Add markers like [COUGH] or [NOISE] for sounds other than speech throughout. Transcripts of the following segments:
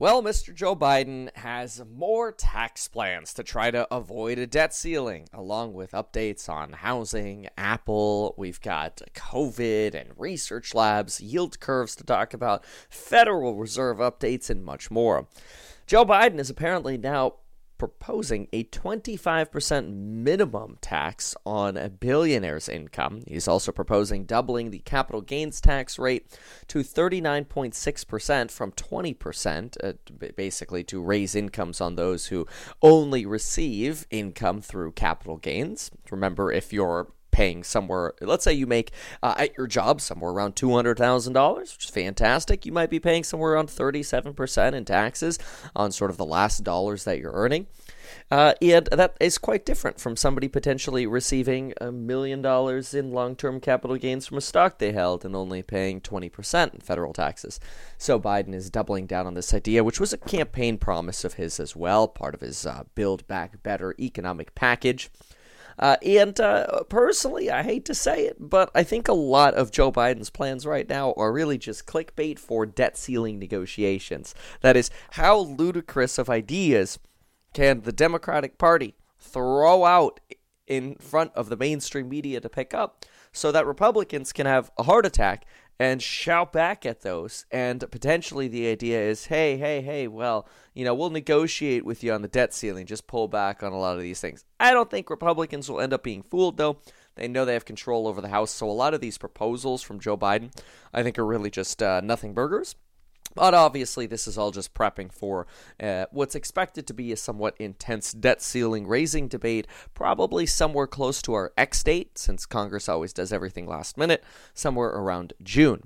Well, Mr. Joe Biden has more tax plans to try to avoid a debt ceiling, along with updates on housing, Apple. We've got COVID and research labs, yield curves to talk about, Federal Reserve updates, and much more. Joe Biden is apparently now proposing a 25% minimum tax on a billionaire's income. He's also proposing doubling the capital gains tax rate to 39.6% from 20%, uh, basically to raise incomes on those who only receive income through capital gains. Remember, if you're paying somewhere, let's say you make uh, at your job somewhere around $200,000, which is fantastic. You might be paying somewhere around 37% in taxes on sort of the last dollars that you're earning. Uh, and that is quite different from somebody potentially receiving a million dollars in long term capital gains from a stock they held and only paying 20% in federal taxes. So Biden is doubling down on this idea, which was a campaign promise of his as well, part of his uh, Build Back Better economic package. Uh, and uh, personally, I hate to say it, but I think a lot of Joe Biden's plans right now are really just clickbait for debt ceiling negotiations. That is, how ludicrous of ideas can the Democratic Party throw out in front of the mainstream media to pick up so that Republicans can have a heart attack and shout back at those. And potentially the idea is, hey, hey, hey, well, you know, we'll negotiate with you on the debt ceiling, just pull back on a lot of these things. I don't think Republicans will end up being fooled, though. They know they have control over the House. So a lot of these proposals from Joe Biden, I think, are really just uh, nothing burgers. But obviously, this is all just prepping for uh, what's expected to be a somewhat intense debt ceiling raising debate, probably somewhere close to our X date, since Congress always does everything last minute, somewhere around June.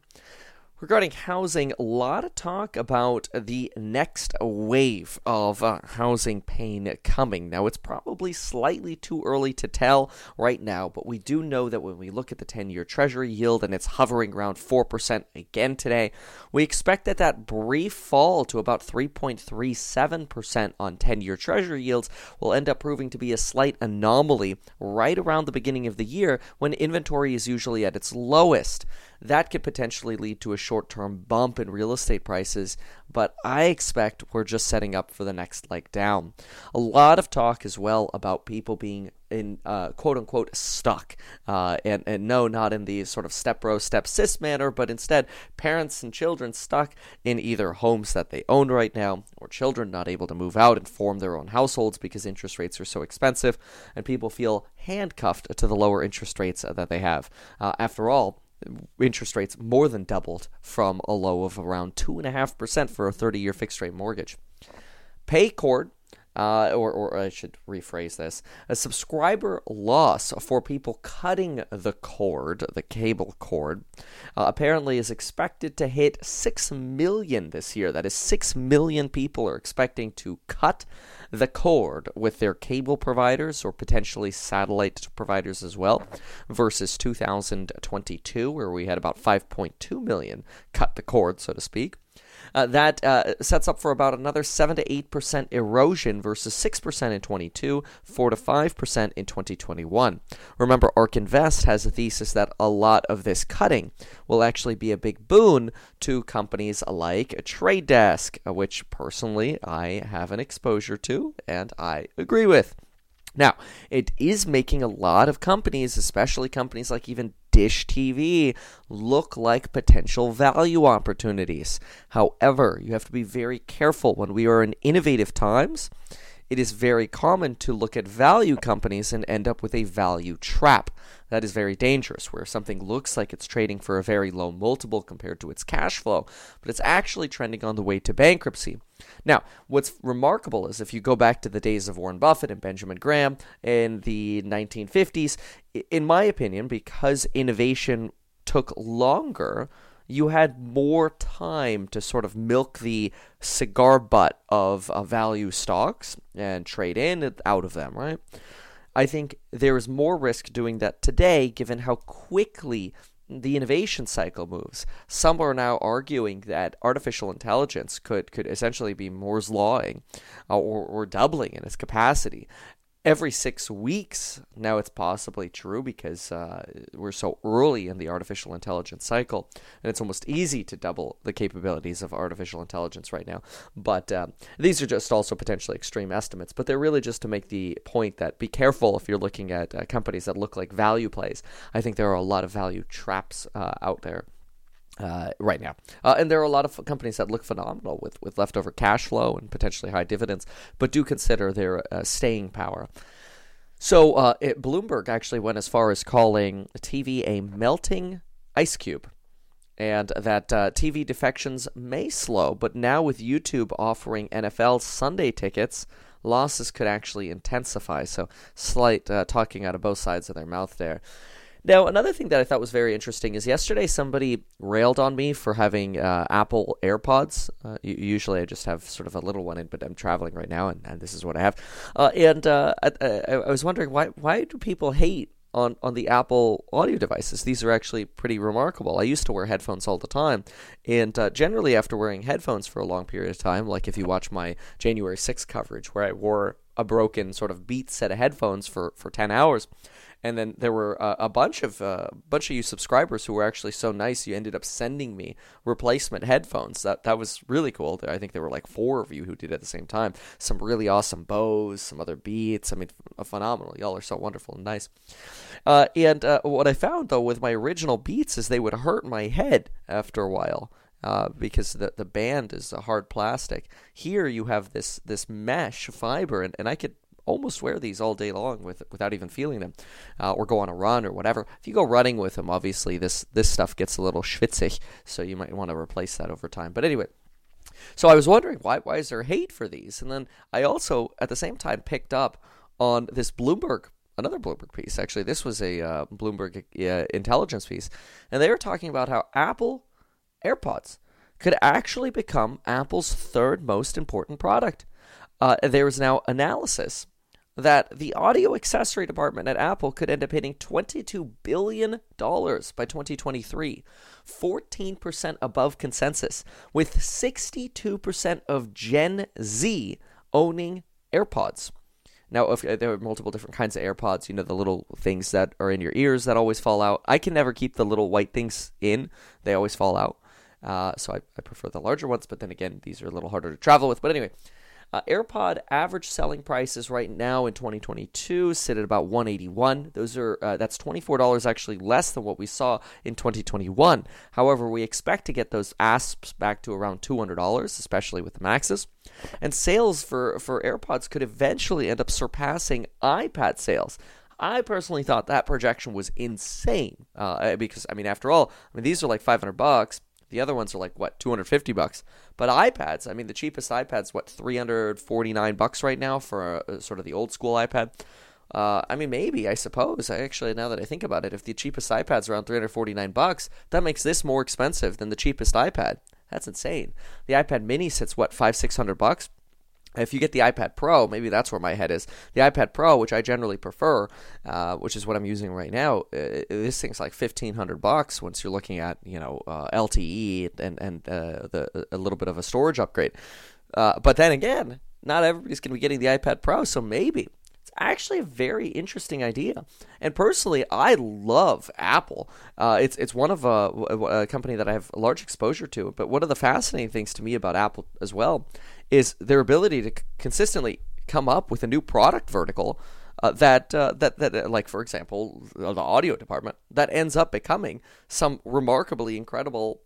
Regarding housing, a lot of talk about the next wave of uh, housing pain coming. Now, it's probably slightly too early to tell right now, but we do know that when we look at the 10 year Treasury yield and it's hovering around 4% again today, we expect that that brief fall to about 3.37% on 10 year Treasury yields will end up proving to be a slight anomaly right around the beginning of the year when inventory is usually at its lowest that could potentially lead to a short term bump in real estate prices, but I expect we're just setting up for the next leg down. A lot of talk as well about people being in uh, quote unquote stuck. Uh, and, and no, not in the sort of step bro, step sis manner, but instead parents and children stuck in either homes that they own right now or children not able to move out and form their own households because interest rates are so expensive and people feel handcuffed to the lower interest rates that they have. Uh, after all, interest rates more than doubled from a low of around 2.5% for a 30 year fixed rate mortgage. Paycord uh, or, or I should rephrase this, a subscriber loss for people cutting the cord, the cable cord, uh, apparently is expected to hit 6 million this year. That is, 6 million people are expecting to cut the cord with their cable providers or potentially satellite providers as well, versus 2022, where we had about 5.2 million cut the cord, so to speak. Uh, that uh, sets up for about another 7 to 8% erosion versus 6% in 22, 4 to 5% in 2021. Remember, ARK Invest has a thesis that a lot of this cutting will actually be a big boon to companies like Trade Desk, uh, which personally I have an exposure to and I agree with. Now, it is making a lot of companies, especially companies like even Dish TV, look like potential value opportunities. However, you have to be very careful when we are in innovative times. It is very common to look at value companies and end up with a value trap. That is very dangerous, where something looks like it's trading for a very low multiple compared to its cash flow, but it's actually trending on the way to bankruptcy. Now, what's remarkable is if you go back to the days of Warren Buffett and Benjamin Graham in the 1950s, in my opinion, because innovation took longer, you had more time to sort of milk the cigar butt of uh, value stocks and trade in and out of them, right? I think there is more risk doing that today given how quickly the innovation cycle moves. Some are now arguing that artificial intelligence could, could essentially be Moore's lawing uh, or, or doubling in its capacity. Every six weeks. Now it's possibly true because uh, we're so early in the artificial intelligence cycle, and it's almost easy to double the capabilities of artificial intelligence right now. But uh, these are just also potentially extreme estimates, but they're really just to make the point that be careful if you're looking at uh, companies that look like value plays. I think there are a lot of value traps uh, out there uh, right now. Uh, and there are a lot of companies that look phenomenal with, with leftover cash flow and potentially high dividends, but do consider their uh, staying power. So uh, it, Bloomberg actually went as far as calling TV a melting ice cube. And that uh, TV defections may slow, but now with YouTube offering NFL Sunday tickets, losses could actually intensify. So, slight uh, talking out of both sides of their mouth there. Now, another thing that I thought was very interesting is yesterday somebody railed on me for having uh, Apple AirPods. Uh, usually I just have sort of a little one in, but I'm traveling right now, and, and this is what I have. Uh, and uh, I, I, was wondering why why do people hate on, on the Apple audio devices? These are actually pretty remarkable. I used to wear headphones all the time, and uh, generally after wearing headphones for a long period of time, like if you watch my January 6th coverage where I wore a broken sort of beat set of headphones for, for 10 hours and then there were uh, a bunch of uh, bunch of you subscribers who were actually so nice you ended up sending me replacement headphones. That that was really cool. I think there were like four of you who did at the same time. Some really awesome Bose some other beats. I mean phenomenal. Y'all are so wonderful and nice. Uh, and uh, what i found though with my original beats is they would hurt my head after a while uh, because the the band is a hard plastic. Here you have this this mesh fiber, and, and I could almost wear these all day long with without even feeling them, uh, or go on a run or whatever. If you go running with them, obviously this this stuff gets a little schwitzig, so you might want to replace that over time. But anyway. So I was wondering why why is there hate for these? And then I also at the same time picked up on this Bloomberg another Bloomberg piece. Actually, this was a uh, Bloomberg uh, intelligence piece, and they were talking about how Apple AirPods could actually become Apple's third most important product. Uh, there is now analysis that the audio accessory department at Apple could end up hitting $22 billion by 2023, 14% above consensus, with 62% of Gen Z owning AirPods. Now, if uh, there are multiple different kinds of AirPods, you know, the little things that are in your ears that always fall out. I can never keep the little white things in, they always fall out. Uh, so I, I prefer the larger ones, but then again, these are a little harder to travel with. But anyway, uh, AirPod average selling prices right now in 2022 sit at about 181. Those are uh, that's $24 actually less than what we saw in 2021. However, we expect to get those asps back to around $200, especially with the Maxes. And sales for for AirPods could eventually end up surpassing iPad sales. I personally thought that projection was insane uh, because I mean, after all, I mean these are like 500 bucks the other ones are like what 250 bucks. But iPads, I mean, the cheapest iPad's what 349 bucks right now for a, sort of the old school iPad. Uh, I mean, maybe I suppose. I actually, now that I think about it, if the cheapest iPad's around 349 bucks, that makes this more expensive than the cheapest iPad. That's insane. The iPad Mini sits what five six hundred bucks. If you get the iPad Pro, maybe that's where my head is. The iPad Pro, which I generally prefer, uh, which is what I'm using right now, uh, this thing's like fifteen hundred bucks. Once you're looking at you know uh, LTE and and uh, the a little bit of a storage upgrade. Uh, but then again, not everybody's going to be getting the iPad Pro, so maybe it's actually a very interesting idea. And personally, I love Apple. Uh, it's it's one of a, a, company that I have large exposure to. But one of the fascinating things to me about Apple as well is their ability to c- consistently come up with a new product vertical uh, that uh, that that uh, like for example the audio department that ends up becoming some remarkably incredible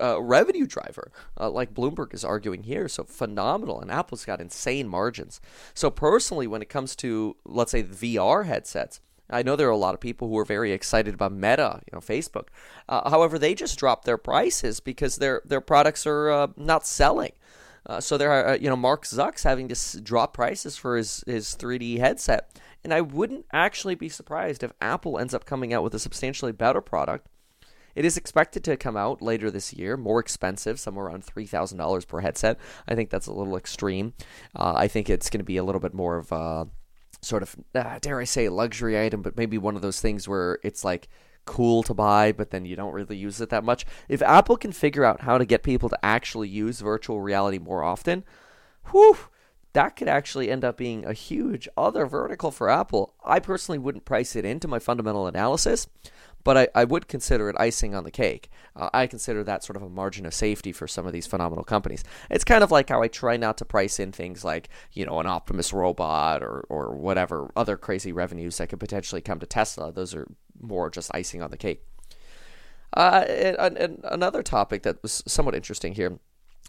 uh, revenue driver, uh, like Bloomberg is arguing here. So phenomenal, and Apple's got insane margins. So personally, when it comes to let's say VR headsets, I know there are a lot of people who are very excited about Meta, you know, Facebook. Uh, however, they just dropped their prices because their their products are uh, not selling. Uh, so there are, uh, you know, Mark Zuck's having to drop prices for his, his 3D headset. And I wouldn't actually be surprised if Apple ends up coming out with a substantially better product. It is expected to come out later this year, more expensive, somewhere around $3,000 per headset. I think that's a little extreme. Uh, I think it's going to be a little bit more of a sort of, uh, dare I say, luxury item, but maybe one of those things where it's like, cool to buy, but then you don't really use it that much. If Apple can figure out how to get people to actually use virtual reality more often, whew, that could actually end up being a huge other vertical for Apple. I personally wouldn't price it into my fundamental analysis, but I, I would consider it icing on the cake. Uh, I consider that sort of a margin of safety for some of these phenomenal companies. It's kind of like how I try not to price in things like, you know, an Optimus robot or, or whatever other crazy revenues that could potentially come to Tesla. Those are more just icing on the cake. Uh, and, and another topic that was somewhat interesting here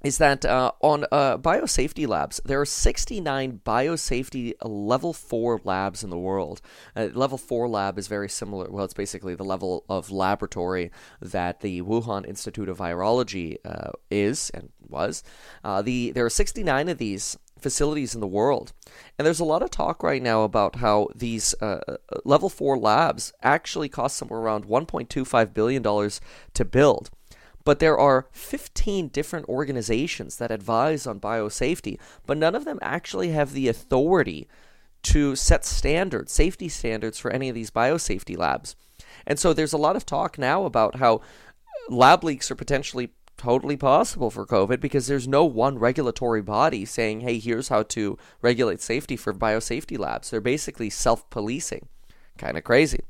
is that uh, on uh, biosafety labs, there are 69 biosafety level 4 labs in the world. Uh, level 4 lab is very similar. Well, it's basically the level of laboratory that the Wuhan Institute of Virology uh, is and was. Uh, the There are 69 of these facilities in the world. And there's a lot of talk right now about how these uh, level 4 labs actually cost somewhere around $1.25 billion to build but there are 15 different organizations that advise on biosafety, but none of them actually have the authority to set standards, safety standards for any of these biosafety labs. And so there's a lot of talk now about how lab leaks are potentially totally possible for COVID because there's no one regulatory body saying, hey, here's how to regulate safety for biosafety labs. They're basically self policing. Kind of crazy.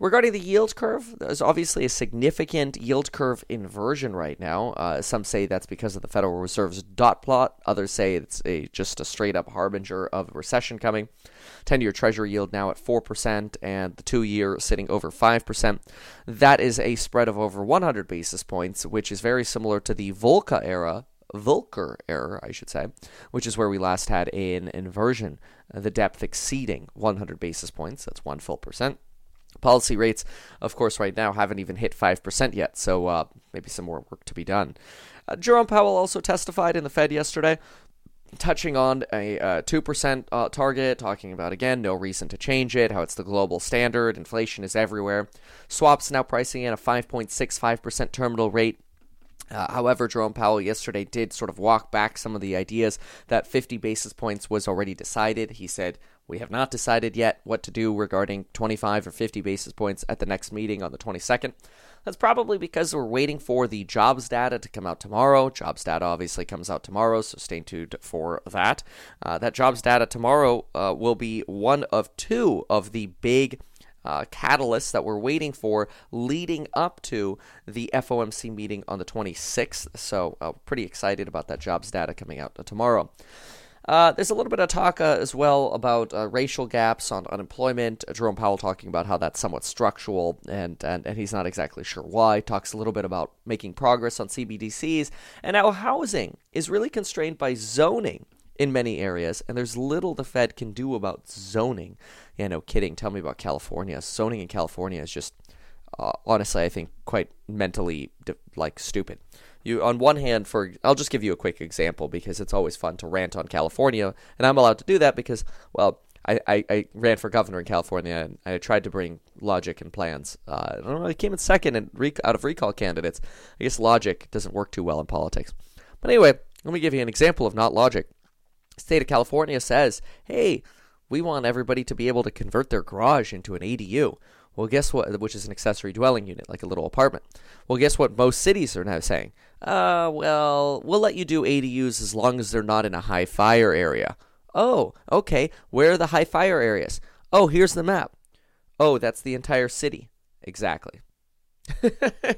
Regarding the yield curve, there's obviously a significant yield curve inversion right now. Uh, some say that's because of the Federal Reserve's dot plot. Others say it's a, just a straight up harbinger of recession coming. 10 year Treasury yield now at 4%, and the two year sitting over 5%. That is a spread of over 100 basis points, which is very similar to the Volcker era Volcker error, I should say, which is where we last had an inversion, the depth exceeding 100 basis points. That's one full percent. Policy rates, of course, right now haven't even hit 5% yet, so uh, maybe some more work to be done. Uh, Jerome Powell also testified in the Fed yesterday, touching on a uh, 2% uh, target, talking about, again, no reason to change it, how it's the global standard, inflation is everywhere. Swaps now pricing in a 5.65% terminal rate. Uh, however, Jerome Powell yesterday did sort of walk back some of the ideas that 50 basis points was already decided. He said, we have not decided yet what to do regarding 25 or 50 basis points at the next meeting on the 22nd. That's probably because we're waiting for the jobs data to come out tomorrow. Jobs data obviously comes out tomorrow, so stay tuned for that. Uh, that jobs data tomorrow uh, will be one of two of the big uh, catalysts that we're waiting for leading up to the FOMC meeting on the 26th. So, uh, pretty excited about that jobs data coming out tomorrow. Uh, there's a little bit of talk uh, as well about uh, racial gaps on unemployment. Jerome Powell talking about how that's somewhat structural, and, and, and he's not exactly sure why. Talks a little bit about making progress on CBDCs, and how housing is really constrained by zoning in many areas, and there's little the Fed can do about zoning. Yeah, no kidding. Tell me about California. Zoning in California is just, uh, honestly, I think quite mentally like stupid you on one hand for I'll just give you a quick example because it's always fun to rant on California and I'm allowed to do that because well I, I, I ran for governor in California and I tried to bring logic and plans. Uh, I don't know, I came in second and rec- out of recall candidates. I guess logic doesn't work too well in politics. But anyway, let me give you an example of not logic. State of California says, hey, we want everybody to be able to convert their garage into an ADU. Well, guess what? Which is an accessory dwelling unit, like a little apartment. Well, guess what most cities are now saying? Uh, well, we'll let you do ADUs as long as they're not in a high fire area. Oh, okay. Where are the high fire areas? Oh, here's the map. Oh, that's the entire city. Exactly. [LAUGHS]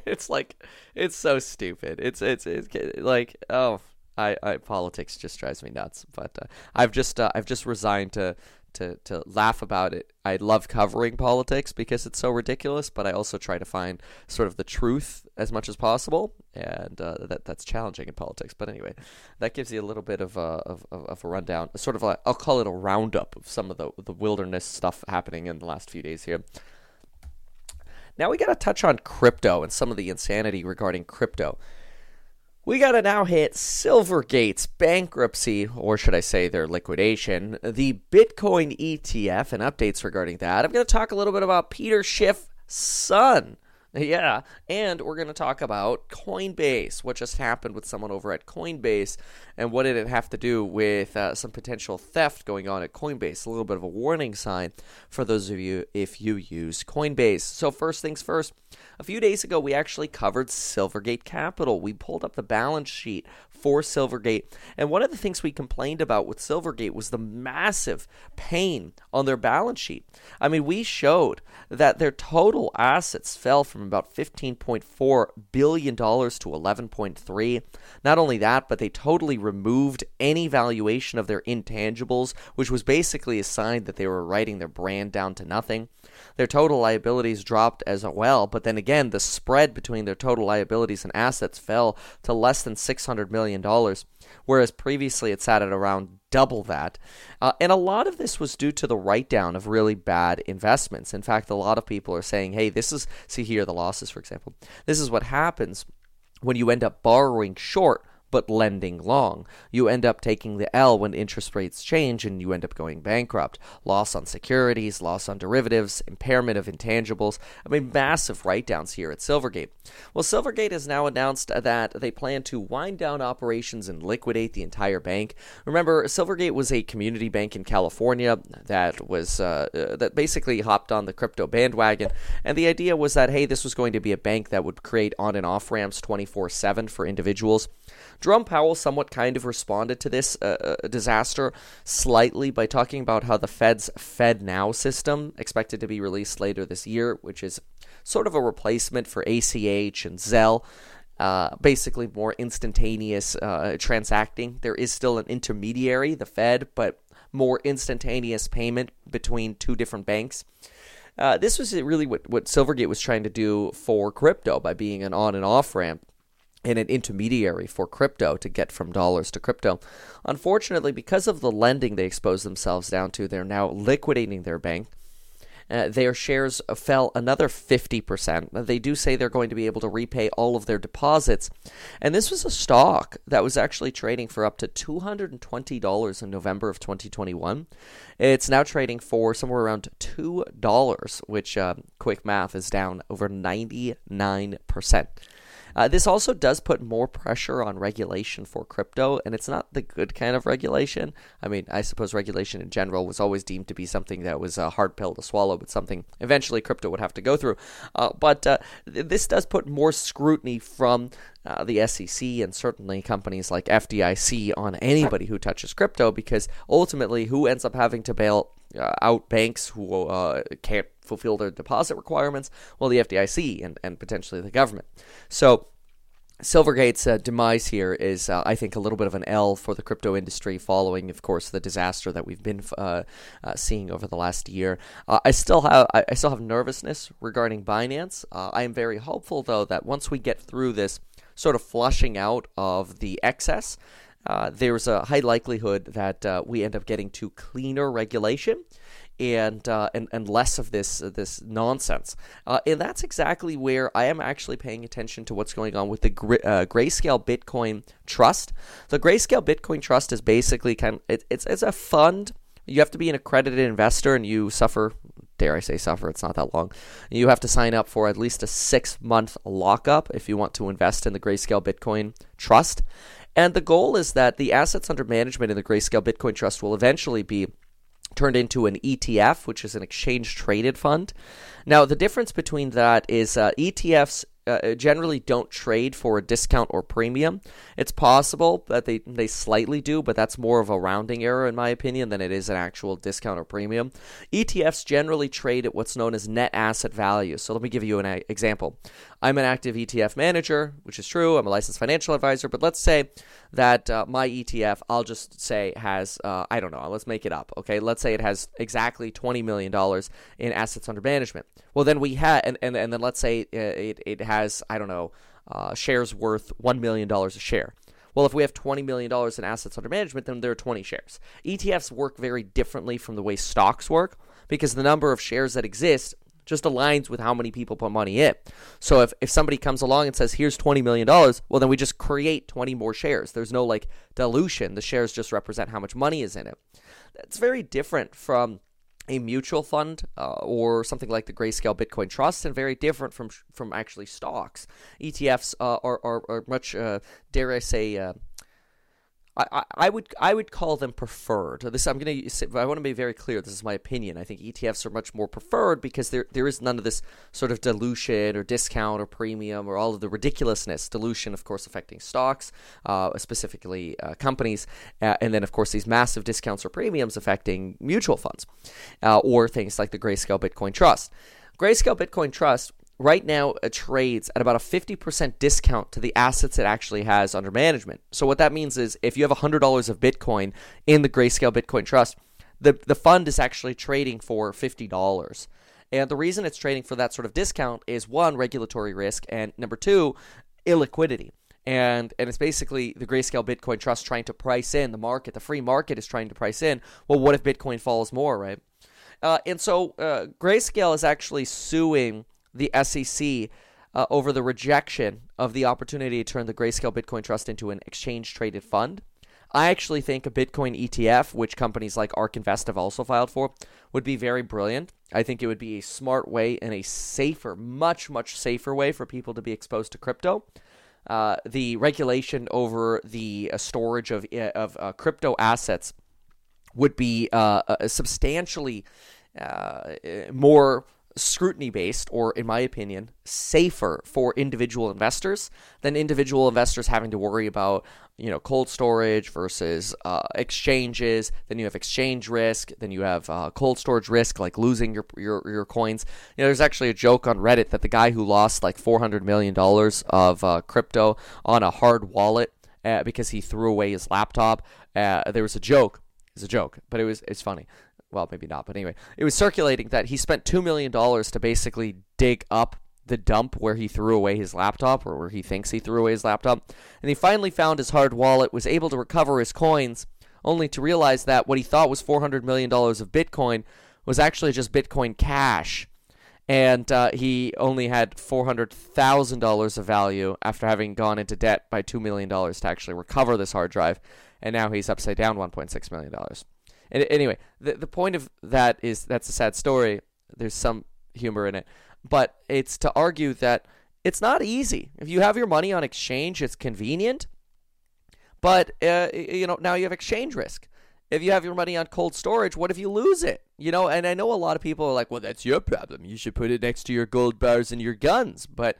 it's like it's so stupid. It's it's it's like oh, I, I politics just drives me nuts. But uh, I've just uh, I've just resigned to to to laugh about it. I love covering politics because it's so ridiculous, but I also try to find sort of the truth as much as possible, and uh, that that's challenging in politics. But anyway, that gives you a little bit of a of, of a rundown, sort of i I'll call it a roundup of some of the the wilderness stuff happening in the last few days here. Now we got to touch on crypto and some of the insanity regarding crypto. We got to now hit Silvergate's bankruptcy, or should I say their liquidation, the Bitcoin ETF, and updates regarding that. I'm going to talk a little bit about Peter Schiff's son. Yeah, and we're going to talk about Coinbase, what just happened with someone over at Coinbase, and what did it have to do with uh, some potential theft going on at Coinbase. A little bit of a warning sign for those of you if you use Coinbase. So, first things first, a few days ago, we actually covered Silvergate Capital. We pulled up the balance sheet for Silvergate. And one of the things we complained about with Silvergate was the massive pain on their balance sheet. I mean, we showed that their total assets fell from about $15.4 billion to 11.3. Not only that, but they totally removed any valuation of their intangibles, which was basically a sign that they were writing their brand down to nothing. Their total liabilities dropped as well, but then again, the spread between their total liabilities and assets fell to less than $600 million, whereas previously it sat at around double that. Uh, and a lot of this was due to the write down of really bad investments. In fact, a lot of people are saying, hey, this is, see here, the losses, for example. This is what happens when you end up borrowing short but lending long. You end up taking the L when interest rates change and you end up going bankrupt. Loss on securities, loss on derivatives, impairment of intangibles. I mean, massive write downs here at Silvergate. Well, Silvergate has now announced that they plan to wind down operations and liquidate the entire bank. Remember, Silvergate was a community bank in California that was uh, uh, that basically hopped on the crypto bandwagon, and the idea was that hey, this was going to be a bank that would create on and off ramps 24/7 for individuals. Jerome Powell somewhat kind of responded to this uh, uh, disaster slightly by talking about how the Fed's FedNow system, expected to be released later this year, which is sort of a replacement for ACH and Zelle. Uh, basically, more instantaneous uh, transacting. There is still an intermediary, the Fed, but more instantaneous payment between two different banks. Uh, this was really what, what Silvergate was trying to do for crypto by being an on and off ramp and an intermediary for crypto to get from dollars to crypto. Unfortunately, because of the lending they exposed themselves down to, they're now liquidating their bank. Uh, their shares fell another 50%. They do say they're going to be able to repay all of their deposits. And this was a stock that was actually trading for up to $220 in November of 2021. It's now trading for somewhere around $2, which, uh, quick math, is down over 99%. Uh, this also does put more pressure on regulation for crypto, and it's not the good kind of regulation. I mean, I suppose regulation in general was always deemed to be something that was a hard pill to swallow, but something eventually crypto would have to go through. Uh, but uh, th- this does put more scrutiny from uh, the SEC and certainly companies like FDIC on anybody who touches crypto because ultimately, who ends up having to bail uh, out banks who uh, can't fulfill their deposit requirements? Well, the FDIC and, and potentially the government. So, Silvergate's uh, demise here is, uh, I think, a little bit of an L for the crypto industry, following, of course, the disaster that we've been uh, uh seeing over the last year. Uh, I still have, I, still have nervousness regarding Binance. Uh, I am very hopeful, though, that once we get through this sort of flushing out of the excess, there's a high likelihood that we end up getting to cleaner regulation and uh, and and less of this uh, this nonsense. Uh, and that's exactly where I am actually paying attention to what's going on with the uh, Grayscale Bitcoin Trust. The Grayscale Bitcoin Trust is basically kind of it, it's it's a fund. You have to be an accredited investor, and you suffer. Dare I say suffer? It's not that long. You have to sign up for at least a six month lockup if you want to invest in the Grayscale Bitcoin Trust. And the goal is that the assets under management in the Grayscale Bitcoin Trust will eventually be turned into an ETF, which is an exchange traded fund. Now, the difference between that is uh, ETFs uh, generally don't trade for a discount or premium. It's possible that they, they slightly do, but that's more of a rounding error, in my opinion, than it is an actual discount or premium. ETFs generally trade at what's known as net asset value. So let me give you an a- example. I'm an active ETF manager, which is true. I'm a licensed financial advisor, but let's say that uh, my ETF, I'll just say, has, uh, I don't know, let's make it up, okay? Let's say it has exactly $20 million in assets under management. Well, then we had, and, and, and then let's say uh, it, it has, I don't know, uh, shares worth $1 million a share. Well, if we have $20 million in assets under management, then there are 20 shares. ETFs work very differently from the way stocks work because the number of shares that exist just aligns with how many people put money in. So if, if somebody comes along and says, here's $20 million, well, then we just create 20 more shares. There's no like dilution. The shares just represent how much money is in it. That's very different from a mutual fund uh, or something like the Grayscale Bitcoin Trust, and very different from from actually stocks. ETFs uh, are, are, are much, uh, dare I say, uh, I, I would I would call them preferred. This I'm going to I want to be very clear. This is my opinion. I think ETFs are much more preferred because there there is none of this sort of dilution or discount or premium or all of the ridiculousness. Dilution, of course, affecting stocks, uh, specifically uh, companies, uh, and then of course these massive discounts or premiums affecting mutual funds uh, or things like the Grayscale Bitcoin Trust. Grayscale Bitcoin Trust right now it trades at about a 50% discount to the assets it actually has under management. So what that means is if you have $100 of Bitcoin in the Grayscale Bitcoin Trust, the, the fund is actually trading for $50. And the reason it's trading for that sort of discount is one, regulatory risk, and number two, illiquidity. And and it's basically the Grayscale Bitcoin Trust trying to price in the market. The free market is trying to price in. Well, what if Bitcoin falls more, right? Uh, and so uh, Grayscale is actually suing the SEC uh, over the rejection of the opportunity to turn the Grayscale Bitcoin Trust into an exchange traded fund. I actually think a Bitcoin ETF, which companies like ARK Invest have also filed for, would be very brilliant. I think it would be a smart way and a safer, much, much safer way for people to be exposed to crypto. Uh, the regulation over the uh, storage of, uh, of uh, crypto assets would be uh, substantially more scrutiny based, or in my opinion, safer for individual investors than individual investors having to worry about, you know, cold storage versus uh, exchanges. Then you have exchange risk. Then you have uh, cold storage risk, like losing your, your your coins. You know, there's actually a joke on Reddit that the guy who lost like 400 million dollars of uh, crypto on a hard wallet uh, because he threw away his laptop. Uh, there was a joke. It's a joke, but it was it's funny well, maybe not, but anyway, it was circulating that he spent $2 million to basically dig up the dump where he threw away his laptop or where he thinks he threw away his laptop. And he finally found his hard wallet, was able to recover his coins, only to realize that what he thought was $400 million of Bitcoin was actually just Bitcoin cash. And uh, he only had $400,000 of value after having gone into debt by $2 million to actually recover this hard drive. And now he's upside down $1.6 million. And anyway, the the point of that is that's a sad story. There's some humor in it, but it's to argue that it's not easy. If you have your money on exchange, it's convenient, but uh, you know now you have exchange risk. If you have your money on cold storage, what if you lose it? You know, and I know a lot of people are like, "Well, that's your problem. You should put it next to your gold bars and your guns." But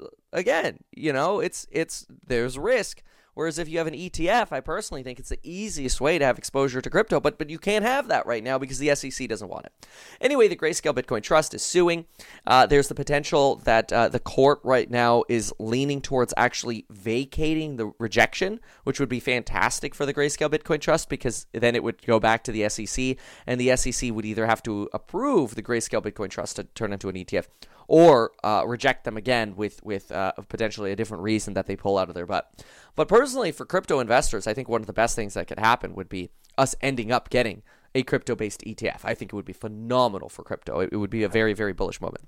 uh, again, you know, it's it's there's risk. Whereas if you have an ETF, I personally think it's the easiest way to have exposure to crypto, but but you can't have that right now because the SEC doesn't want it. Anyway, the Grayscale Bitcoin Trust is suing. Uh, there's the potential that uh, the court right now is leaning towards actually vacating the rejection, which would be fantastic for the Grayscale Bitcoin Trust because then it would go back to the SEC, and the SEC would either have to approve the Grayscale Bitcoin Trust to turn into an ETF or uh, reject them again with with uh, potentially a different reason that they pull out of their butt. But personally, for crypto investors, I think one of the best things that could happen would be us ending up getting a crypto based ETF. I think it would be phenomenal for crypto. It, it would be a very very bullish moment.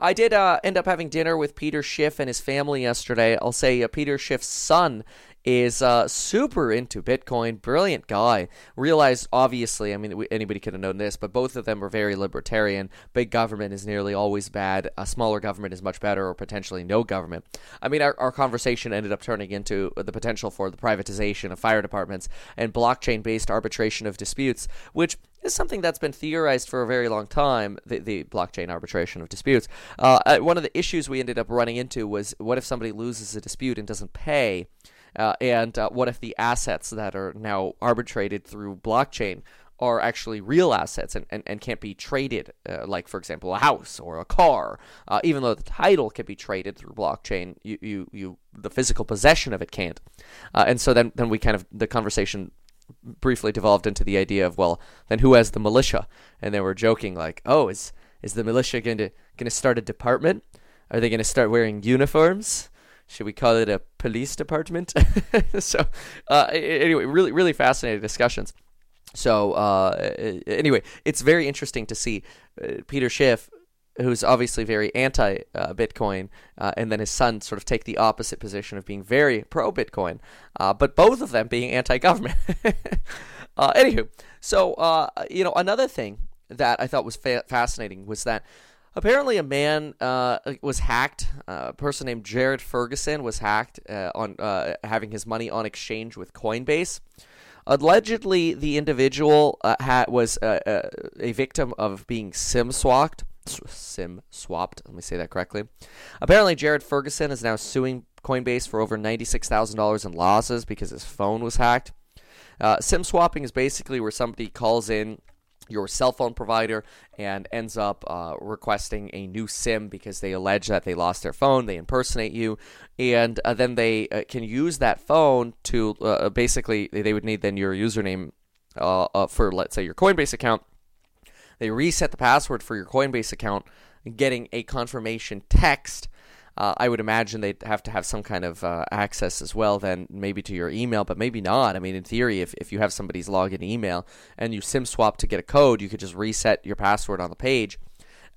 I did uh, end up having dinner with Peter Schiff and his family yesterday. I'll say uh, Peter Schiff's son is uh, super into Bitcoin, brilliant guy. Realized, obviously, I mean, anybody could have known this, but both of them are very libertarian. Big government is nearly always bad. A smaller government is much better, or potentially no government. I mean, our, our conversation ended up turning into the potential for the privatization of fire departments and blockchain based arbitration of disputes, which is something that's been theorized for a very long time the, the blockchain arbitration of disputes. Uh, uh one of the issues we ended up running into was what if somebody loses a dispute and doesn't pay? Uh, and uh, what if the assets that are now arbitrated through blockchain are actually real assets and, and, and can't be traded, uh, like, for example, a house or a car. Uh, even though the title can be traded through blockchain, you, you, you the physical possession of it can't. Uh, and so then, then we kind of, the conversation briefly devolved into the idea of, well, then who has the militia? And they were joking, like, oh, is, is the militia going to, going to start a department? Are they going to start wearing uniforms? Should we call it a police department? [LAUGHS] so uh, anyway, really really fascinating discussions. So uh, anyway, it's very interesting to see uh, Peter Schiff, who's obviously very anti uh, Bitcoin, uh, and then his son sort of take the opposite position of being very pro Bitcoin, uh, but both of them being anti government. [LAUGHS] anywho, so you know another thing that I thought was fa- fascinating was that Apparently, a man uh, was hacked. Uh, a person named Jared Ferguson was hacked uh, on uh, having his money on exchange with Coinbase. Allegedly, the individual uh, had, was uh, a victim of being SIM swapped. SIM swapped. Let me say that correctly. Apparently, Jared Ferguson is now suing Coinbase for over ninety-six thousand dollars in losses because his phone was hacked. SIM swapping is basically where somebody calls in your cell phone provider and ends up uh, requesting a new SIM because they allege that they lost their phone, they impersonate you, and uh, then they uh, can use that phone to uh, basically they would need then your username uh, uh, for let's say your Coinbase account. They reset the password for your Coinbase account, getting a confirmation text uh, I would imagine they'd have to have some kind of uh, access as well, then maybe to your email, but maybe not. I mean, in theory, if, if you have somebody's login email and you SIM swap to get a code, you could just reset your password on the page,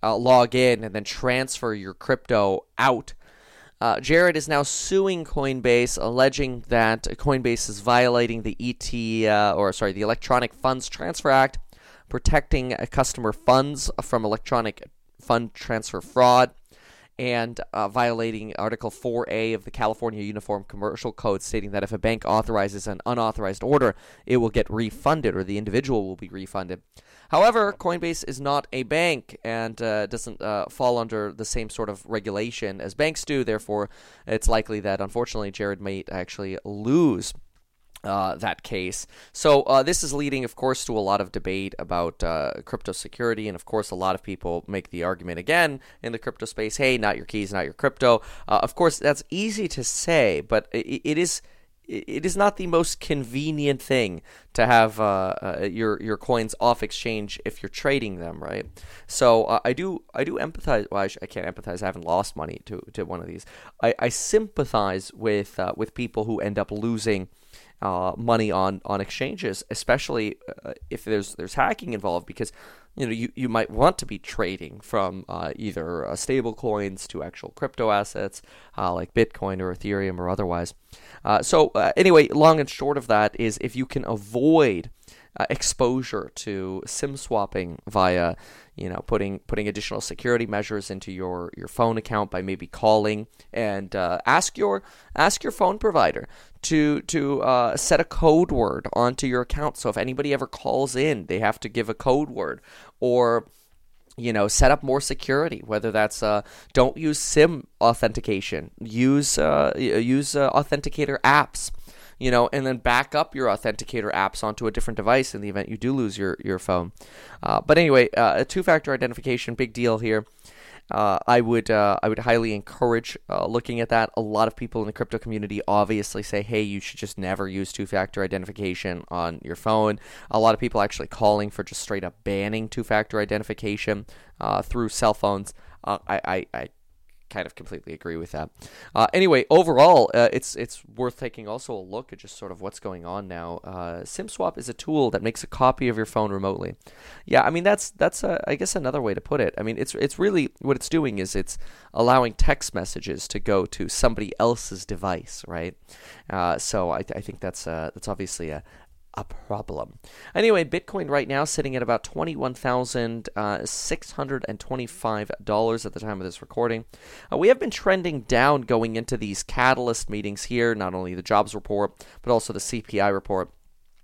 uh, log in, and then transfer your crypto out. Uh, Jared is now suing Coinbase, alleging that Coinbase is violating the ET uh, or sorry, the Electronic Funds Transfer Act, protecting customer funds from electronic fund transfer fraud and uh, violating Article 4A of the California Uniform Commercial Code, stating that if a bank authorizes an unauthorized order, it will get refunded or the individual will be refunded. However, Coinbase is not a bank and uh, doesn't uh, fall under the same sort of regulation as banks do. Therefore, it's likely that unfortunately Jared might actually lose uh, that case. So uh, this is leading, of course, to a lot of debate about uh, crypto security, and of course, a lot of people make the argument again in the crypto space: "Hey, not your keys, not your crypto." Uh, of course, that's easy to say, but it, it is it is not the most convenient thing to have uh, uh, your your coins off exchange if you're trading them, right? So uh, I do I do empathize. Well, I, sh- I, can't empathize. I haven't lost money to, to one of these. I, I sympathize with uh, with people who end up losing uh, money on on exchanges, especially uh, if there's there's hacking involved, because you know you, you might want to be trading from uh, either uh, stable coins to actual crypto assets uh, like Bitcoin or Ethereum or otherwise. Uh, so anyway, long and short of that is if you can avoid uh, exposure to SIM swapping via, you know, putting putting additional security measures into your, your phone account by maybe calling and uh, ask your ask your phone provider to to uh, set a code word onto your account. So if anybody ever calls in, they have to give a code word or you know set up more security whether that's uh, don't use sim authentication use uh, use uh, authenticator apps you know, and then back up your authenticator apps onto a different device in the event you do lose your your phone. Uh, but anyway, uh, a two-factor identification, big deal here. Uh, I would uh, I would highly encourage uh, looking at that. A lot of people in the crypto community obviously say, "Hey, you should just never use two-factor identification on your phone." A lot of people actually calling for just straight up banning two-factor identification uh, through cell phones. Uh, I, I, I kind of completely agree with that. Uh, anyway, overall, uh, it's it's worth taking also a look at just sort of what's going on now. Uh, SimSwap is a tool that makes a copy of your phone remotely. Yeah, I mean that's that's a, I guess another way to put it. I mean it's it's really what it's doing is it's allowing text messages to go to somebody else's device, right? Uh, so I, I think that's uh, that's obviously a, a problem. Anyway, Bitcoin right now sitting at about $21,625 uh, at the time of this recording. Uh, we have been trending down going into these catalyst meetings here, not only the jobs report, but also the CPI report.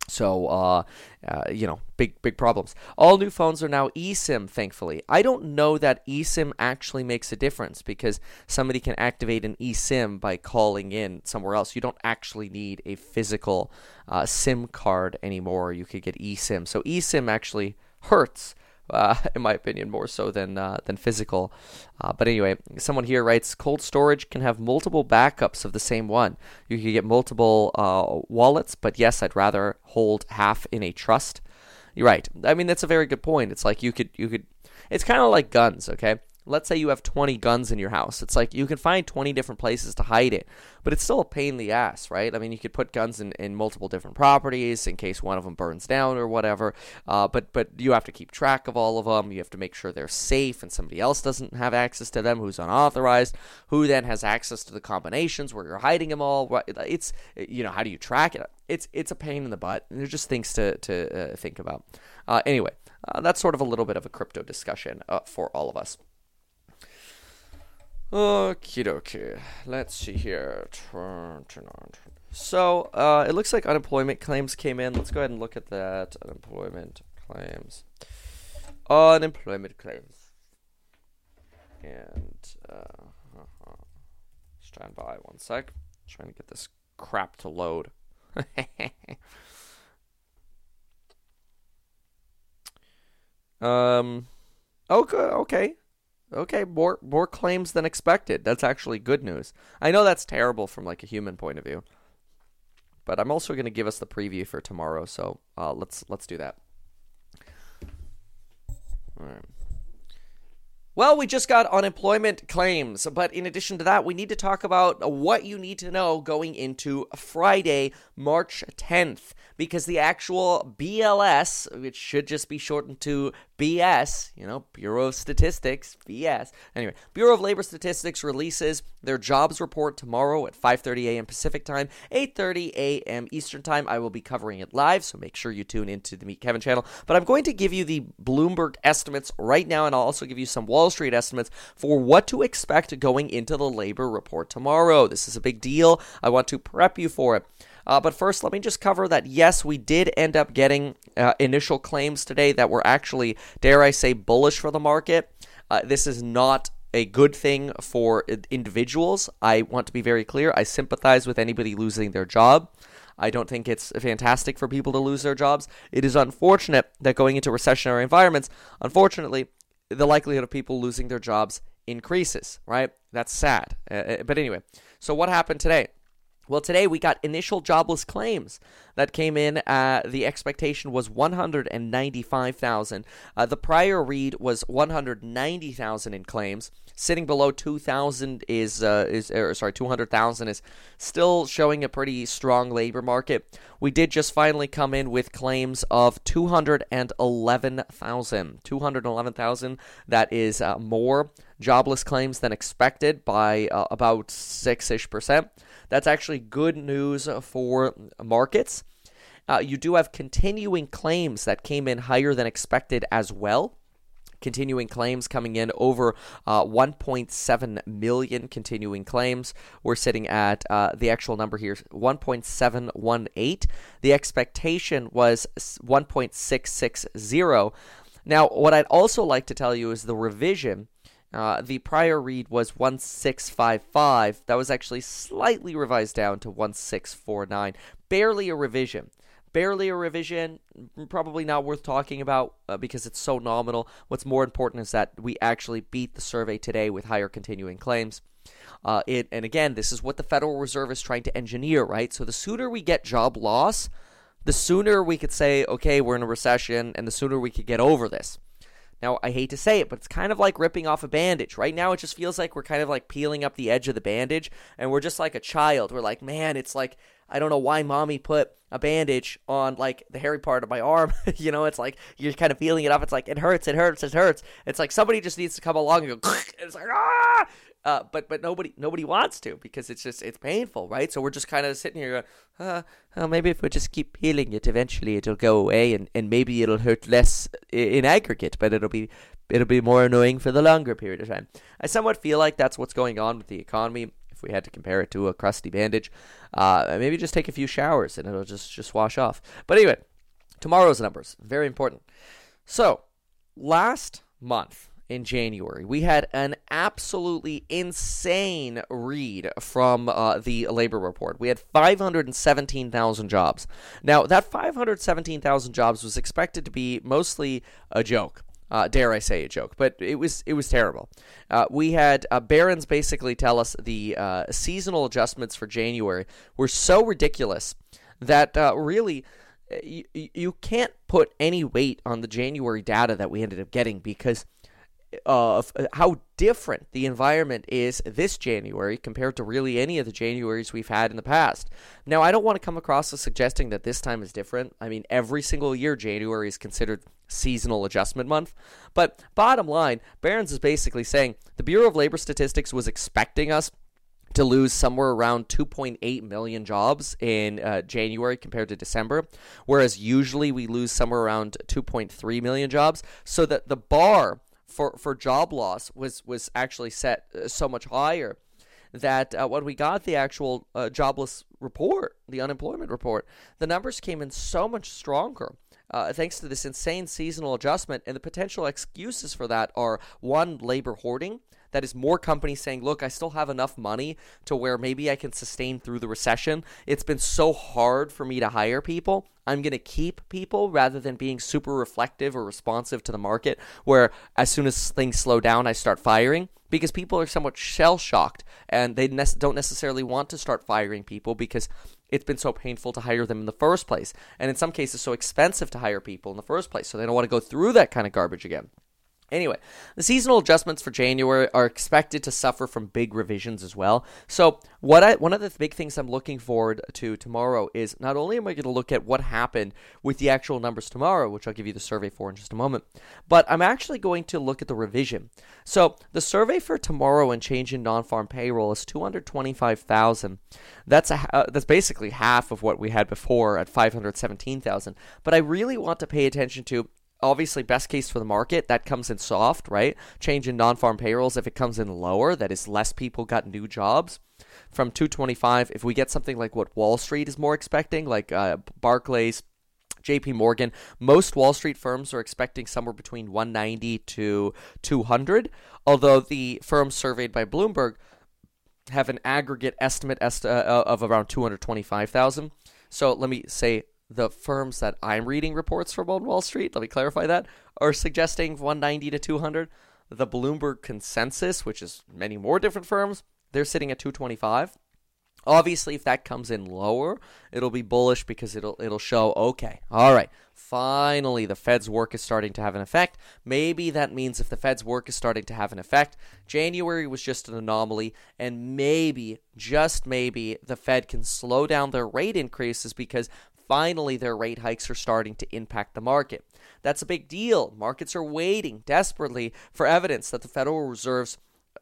So, uh, uh, you know, big, big problems. All new phones are now eSIM, thankfully. I don't know that eSIM actually makes a difference because somebody can activate an eSIM by calling in somewhere else. You don't actually need a physical uh, SIM card anymore. You could get eSIM. So, eSIM actually hurts uh, [LAUGHS] in my opinion, more so than uh, than physical. Uh, but anyway, someone here writes, cold storage can have multiple backups of the same one. You can get multiple uh, wallets, but yes, I'd rather hold half in a trust. You're right. I mean, that's a very good point. It's like you could you could. It's kind of like guns, okay? Let's say you have 20 guns in your house. It's like you can find 20 different places to hide it, but it's still a pain in the ass, right? I mean, you could put guns in, in multiple different properties in case one of them burns down or whatever, uh, but, but you have to keep track of all of them. You have to make sure they're safe and somebody else doesn't have access to them who's unauthorized, who then has access to the combinations where you're hiding them all. It's, you know, how do you track it? It's, it's a pain in the butt. There's just things to, to uh, think about. Uh, anyway, uh, that's sort of a little bit of a crypto discussion uh, for all of us. Okie dokie. Let's see here. Turn, turn on. So, uh, it looks like unemployment claims came in. Let's go ahead and look at that. Unemployment claims. Unemployment claims. And, uh, uh-huh. stand by one sec. trying to get this crap to load. [LAUGHS] um, okay, okay. Okay, more more claims than expected. That's actually good news. I know that's terrible from like a human point of view, but I'm also going to give us the preview for tomorrow. So uh, let's let's do that. All right. Well, we just got unemployment claims, but in addition to that, we need to talk about what you need to know going into Friday, March 10th because the actual BLS, which should just be shortened to BS, you know, Bureau of Statistics, BS. Anyway, Bureau of Labor Statistics releases their jobs report tomorrow at 5:30 a.m. Pacific Time, 8:30 a.m. Eastern Time. I will be covering it live, so make sure you tune into the Meet Kevin channel. But I'm going to give you the Bloomberg estimates right now, and I'll also give you some Wall Street estimates for what to expect going into the labor report tomorrow. This is a big deal. I want to prep you for it. Uh, but first, let me just cover that yes, we did end up getting uh, initial claims today that were actually, dare I say, bullish for the market. Uh, this is not a good thing for individuals. I want to be very clear. I sympathize with anybody losing their job. I don't think it's fantastic for people to lose their jobs. It is unfortunate that going into recessionary environments, unfortunately, the likelihood of people losing their jobs increases, right? That's sad. Uh, uh but anyway, so what happened today? Well, today we got initial jobless claims that came in. Uh, the expectation was 195,000. Uh, the prior read was 190,000 in claims. Sitting below 2,000 is uh, is er, sorry 200,000 is still showing a pretty strong labor market. We did just finally come in with claims of 211,000. 211,000. That is uh, more jobless claims than expected by uh, about six ish percent. That's actually good news for markets. Uh, you do have continuing claims that came in higher than expected as well continuing claims coming in over uh, 1.7 million continuing claims. We're sitting at uh, the actual number here 1.718. The expectation was 1.660. Now, what I'd also like to tell you is the revision uh, the prior read was 1655. That was actually slightly revised down to 1649. Barely a revision. Barely a revision. Probably not worth talking about uh, because it's so nominal. What's more important is that we actually beat the survey today with higher continuing claims. Uh, it, and again, this is what the Federal Reserve is trying to engineer, right? So the sooner we get job loss, the sooner we could say, okay, we're in a recession, and the sooner we could get over this. Now, I hate to say it, but it's kind of like ripping off a bandage. Right now, it just feels like we're kind of like peeling up the edge of the bandage, and we're just like a child. We're like, man, it's like, I don't know why mommy put a bandage on like the hairy part of my arm. [LAUGHS] you know, it's like you're kind of feeling it up. It's like, it hurts, it hurts, it hurts. It's like somebody just needs to come along and go, [LAUGHS] it's like, ah! Uh, but but nobody nobody wants to because it's just it's painful, right? So we're just kind of sitting here, going, uh, well, maybe if we just keep peeling it, eventually it'll go away, and, and maybe it'll hurt less in aggregate, but it'll be it'll be more annoying for the longer period of time. I somewhat feel like that's what's going on with the economy. If we had to compare it to a crusty bandage, uh, maybe just take a few showers and it'll just just wash off. But anyway, tomorrow's numbers very important. So last month in January. We had an absolutely insane read from uh, the labor report. We had 517,000 jobs. Now, that 517,000 jobs was expected to be mostly a joke. Uh, dare I say a joke, but it was it was terrible. Uh, we had uh, Barron's basically tell us the uh, seasonal adjustments for January were so ridiculous that uh, really you can't put any weight on the January data that we ended up getting because of uh, how different the environment is this January compared to really any of the Januaries we've had in the past. Now, I don't want to come across as suggesting that this time is different. I mean, every single year, January is considered seasonal adjustment month. But bottom line, Barron's is basically saying the Bureau of Labor Statistics was expecting us to lose somewhere around 2.8 million jobs in uh, January compared to December, whereas usually we lose somewhere around 2.3 million jobs. So that the bar for, for job loss was, was actually set uh, so much higher that uh, when we got the actual uh, jobless report, the unemployment report, the numbers came in so much stronger. Uh, thanks to this insane seasonal adjustment, and the potential excuses for that are one, labor hoarding, that is more companies saying, look, I still have enough money to where maybe I can sustain through the recession. It's been so hard for me to hire people. I'm going to keep people rather than being super reflective or responsive to the market, where as soon as things slow down, I start firing because people are somewhat shell shocked and they ne- don't necessarily want to start firing people because it's been so painful to hire them in the first place. And in some cases, so expensive to hire people in the first place. So they don't want to go through that kind of garbage again. Anyway, the seasonal adjustments for January are expected to suffer from big revisions as well. So, what I one of the big things I'm looking forward to tomorrow is not only am I going to look at what happened with the actual numbers tomorrow, which I'll give you the survey for in just a moment, but I'm actually going to look at the revision. So, the survey for tomorrow and change in non-farm payroll is 225,000. That's a uh, that's basically half of what we had before at 517,000. But I really want to pay attention to obviously best case for the market that comes in soft right change in non-farm payrolls if it comes in lower that is less people got new jobs from 225 if we get something like what wall street is more expecting like uh, barclays JP Morgan, most Wall Street firms are expecting somewhere between 190 to 200, although the firms surveyed by Bloomberg have an aggregate estimate est- uh, of around 225,000. So let me say the firms that I'm reading reports from on Wall Street, let me clarify that, are suggesting 190 to 200. The Bloomberg consensus, which is many more different firms, they're sitting at 225. Obviously, if that comes in lower, it'll be bullish because it'll it'll show okay, all right, finally the Fed's work is starting to have an effect. Maybe that means if the Fed's work is starting to have an effect, January was just an anomaly, and maybe, just maybe, the Fed can slow down their rate increases because finally their rate hikes are starting to impact the market. That's a big deal. Markets are waiting desperately for evidence that the Federal Reserve's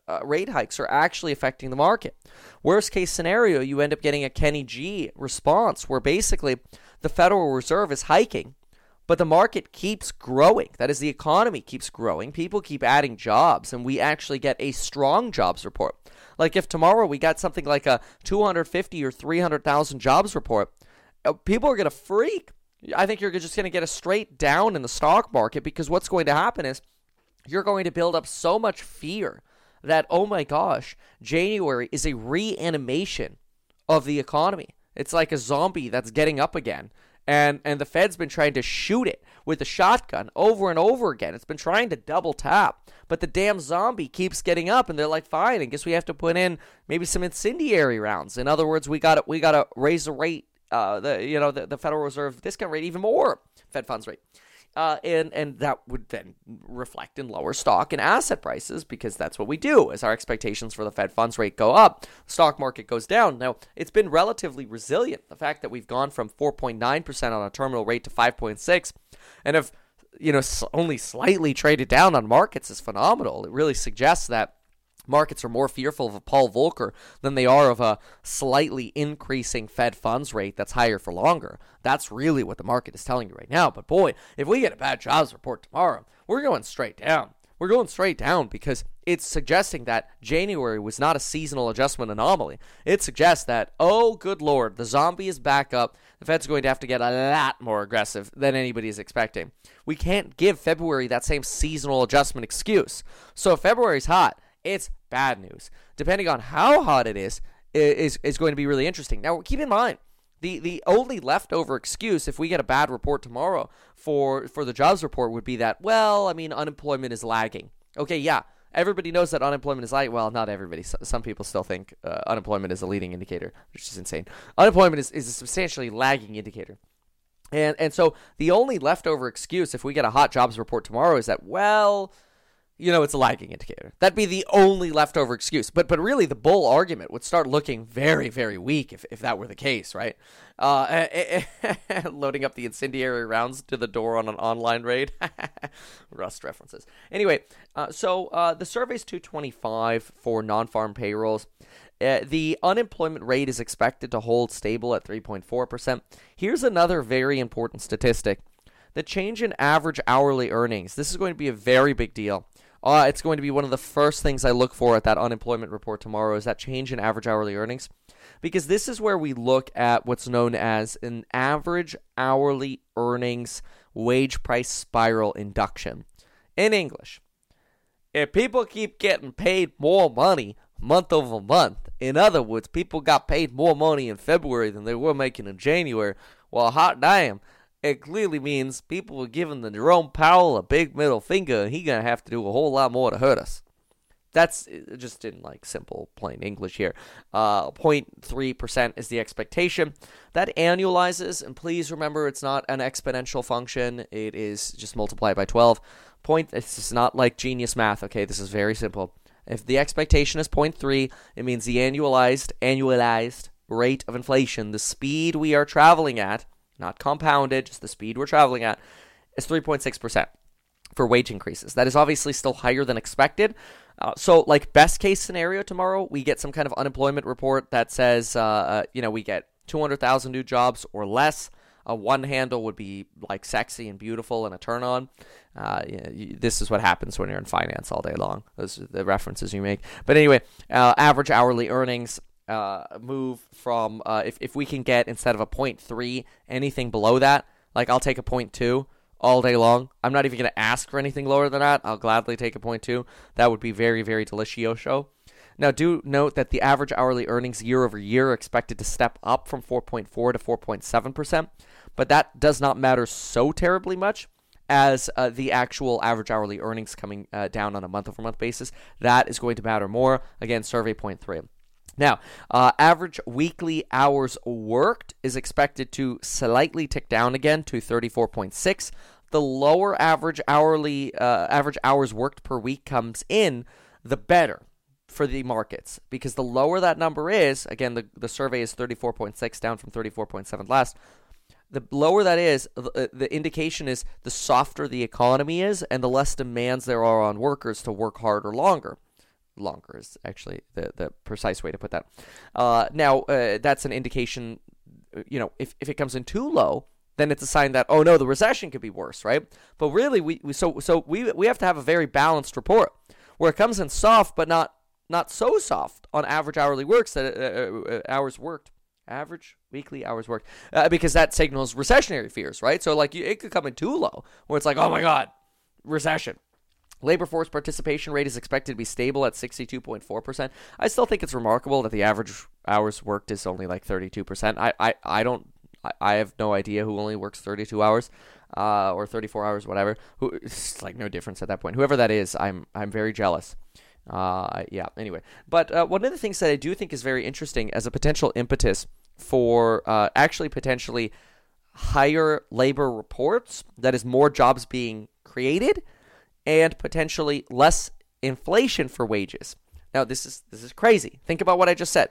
uh, rate hikes are actually affecting the market. Worst case scenario, you end up getting a Kenny G response where basically the Federal Reserve is hiking, but the market keeps growing. That is, the economy keeps growing. People keep adding jobs, and we actually get a strong jobs report. Like if tomorrow we got something like a 250 or 300,000 jobs report, Uh, people are going to freak. I think you're just going to get a straight down in the stock market because what's going to happen is you're going to build up so much fear that, oh my gosh, January is a reanimation of the economy. It's like a zombie that's getting up again. And, and the Fed's been trying to shoot it with a shotgun over and over again. It's been trying to double tap, but the damn zombie keeps getting up, and they're like, "Fine, I guess we have to put in maybe some incendiary rounds." In other words, we got we got to raise the rate uh, the you know the, the Federal Reserve discount rate even more, Fed funds rate. Uh, and and that would then reflect in lower stock and asset prices because that's what we do. As our expectations for the Fed funds rate go up, stock market goes down. Now it's been relatively resilient. The fact that we've gone from 4.9 percent on a terminal rate to 5.6, and have you know only slightly traded down on markets is phenomenal. It really suggests that markets are more fearful of a Paul Volcker than they are of a slightly increasing Fed funds rate that's higher for longer. That's really what the market is telling you right now. But boy, if we get a bad jobs report tomorrow, we're going straight down. We're going straight down because it's suggesting that January was not a seasonal adjustment anomaly. It suggests that, oh, good lord, the zombie is back up. The Fed's going to have to get a lot more aggressive than anybody is expecting. We can't give February that same seasonal adjustment excuse. So if February's hot, it's bad news. Depending on how hot it is, is is going to be really interesting. Now, keep in mind the the only leftover excuse if we get a bad report tomorrow for for the jobs report would be that well, I mean, unemployment is lagging. Okay, yeah. Everybody knows that unemployment is lagging. Well, not everybody. Some people still think uh, unemployment is a leading indicator, which is insane. Unemployment is, is a substantially lagging indicator. And and so the only leftover excuse if we get a hot jobs report tomorrow is that well, you know, it's a lagging indicator. That'd be the only leftover excuse. But but really, the bull argument would start looking very very weak if, if that were the case, right? Uh, [LAUGHS] loading up the incendiary rounds to the door on an online raid. [LAUGHS] Rust references. Anyway, uh, so uh, the survey's 225 for non-farm payrolls. Uh, the unemployment rate is expected to hold stable at 3.4%. Here's another very important statistic the change in average hourly earnings. This is going to be a very big deal. Uh, it's going to be one of the first things I look for at that unemployment report tomorrow is that change in average hourly earnings. Because this is where we look at what's known as an average hourly earnings wage price spiral induction. In English, if people keep getting paid more money month over month, in other words, people got paid more money in February than they were making in January, well, hot damn, it clearly means people were giving the Jerome Powell a big middle finger, and he gonna have to do a whole lot more to hurt us. That's just in like simple plain English here. Uh, 0.3% is the expectation. That annualizes, and please remember it's not an exponential function. It is just multiplied by 12. Point. It's just not like genius math. Okay, this is very simple. If the expectation is 0.3, it means the annualized annualized rate of inflation, the speed we are traveling at, not compounded, just the speed we're traveling at, is 3.6% for wage increases. That is obviously still higher than expected. Uh, so, like best case scenario tomorrow, we get some kind of unemployment report that says, uh, uh, you know, we get 200,000 new jobs or less. A one handle would be like sexy and beautiful and a turn on. Uh, you, this is what happens when you're in finance all day long. Those are the references you make. But anyway, uh, average hourly earnings uh, move from uh, if if we can get instead of a point three anything below that, like I'll take a point two all day long. I'm not even going to ask for anything lower than that. I'll gladly take a point two. That would be very very delicioso. Now, do note that the average hourly earnings year over year are expected to step up from 4.4 to 4.7 percent, but that does not matter so terribly much as uh, the actual average hourly earnings coming uh, down on a month over month basis. That is going to matter more. Again, survey point three. Now, uh, average weekly hours worked is expected to slightly tick down again to 34.6. The lower average hourly uh, average hours worked per week comes in, the better for the markets because the lower that number is, again, the, the survey is 34.6 down from 34.7 last. The lower that is, the, uh, the indication is the softer the economy is and the less demands there are on workers to work harder longer longer is actually the, the precise way to put that. Uh, now, uh, that's an indication, uh, you know, if, if it comes in too low, then it's a sign that, oh no, the recession could be worse, right? But really, we, we so so we, we have to have a very balanced report where it comes in soft, but not not so soft on average hourly works that uh, uh, uh hours worked average weekly hours worked because that signals recessionary fears right so like it could come in too low where it's like oh my god recession Labor force participation rate is expected to be stable at 62.4%. I still think it's remarkable that the average hours worked is only like 32%. I, I, I don't I, have no idea who only works 32 hours uh, or 34 hours, whatever. Who it's like no difference at that point. Whoever that is, I'm I'm very jealous. Uh, yeah. Anyway, but uh, one of the things that I do think is very interesting as a potential impetus for uh, actually potentially higher labor reports, that is more jobs being created and potentially less inflation for wages. Now this is this is crazy. Think about what I just said.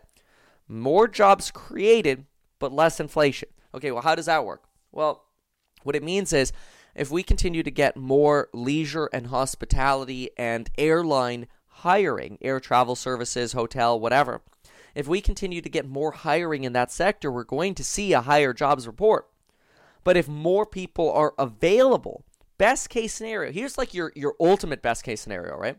More jobs created but less inflation. Okay, well how does that work? Well, what it means is if we continue to get more leisure and hospitality and airline hiring, air travel services, hotel, whatever, if we continue to get more hiring in that sector, we're going to see a higher jobs report. But if more people are available best case scenario, here's like your your ultimate best case scenario, right?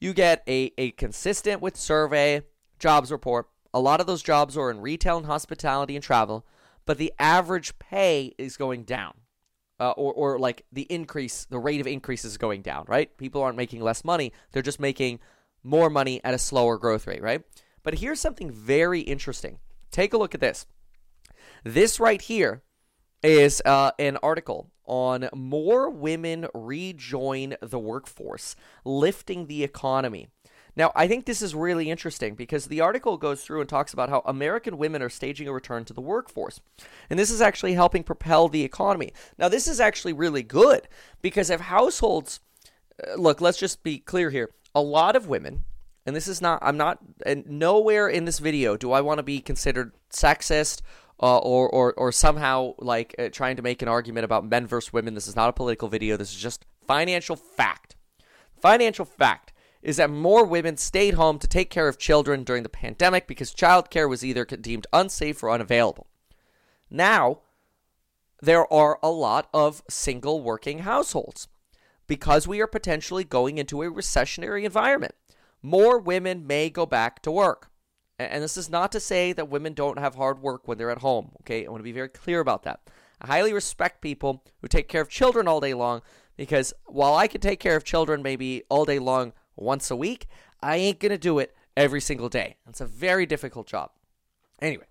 You get a, a consistent with survey jobs report. A lot of those jobs are in retail and hospitality and travel, but the average pay is going down. Uh, or, or like the increase, the rate of increase is going down, right? People aren't making less money. They're just making more money at a slower growth rate, right? But here's something very interesting. Take a look at this. This right here is uh, an article on more women rejoin the workforce, lifting the economy. Now, I think this is really interesting because the article goes through and talks about how American women are staging a return to the workforce. And this is actually helping propel the economy. Now, this is actually really good because if households, uh, look, let's just be clear here. A lot of women, and this is not, I'm not, and nowhere in this video do I want to be considered sexist uh, or, or, or somehow like uh, trying to make an argument about men versus women. This is not a political video. This is just financial fact. Financial fact is that more women stayed home to take care of children during the pandemic because childcare was either deemed unsafe or unavailable. Now, there are a lot of single working households. because we are potentially going into a recessionary environment. More women may go back to work. And this is not to say that women don't have hard work when they're at home, okay? I want to be very clear about that. I highly respect people who take care of children all day long because while I can take care of children maybe all day long once a week, I ain't going to do it every single day. It's a very difficult job. Anyway,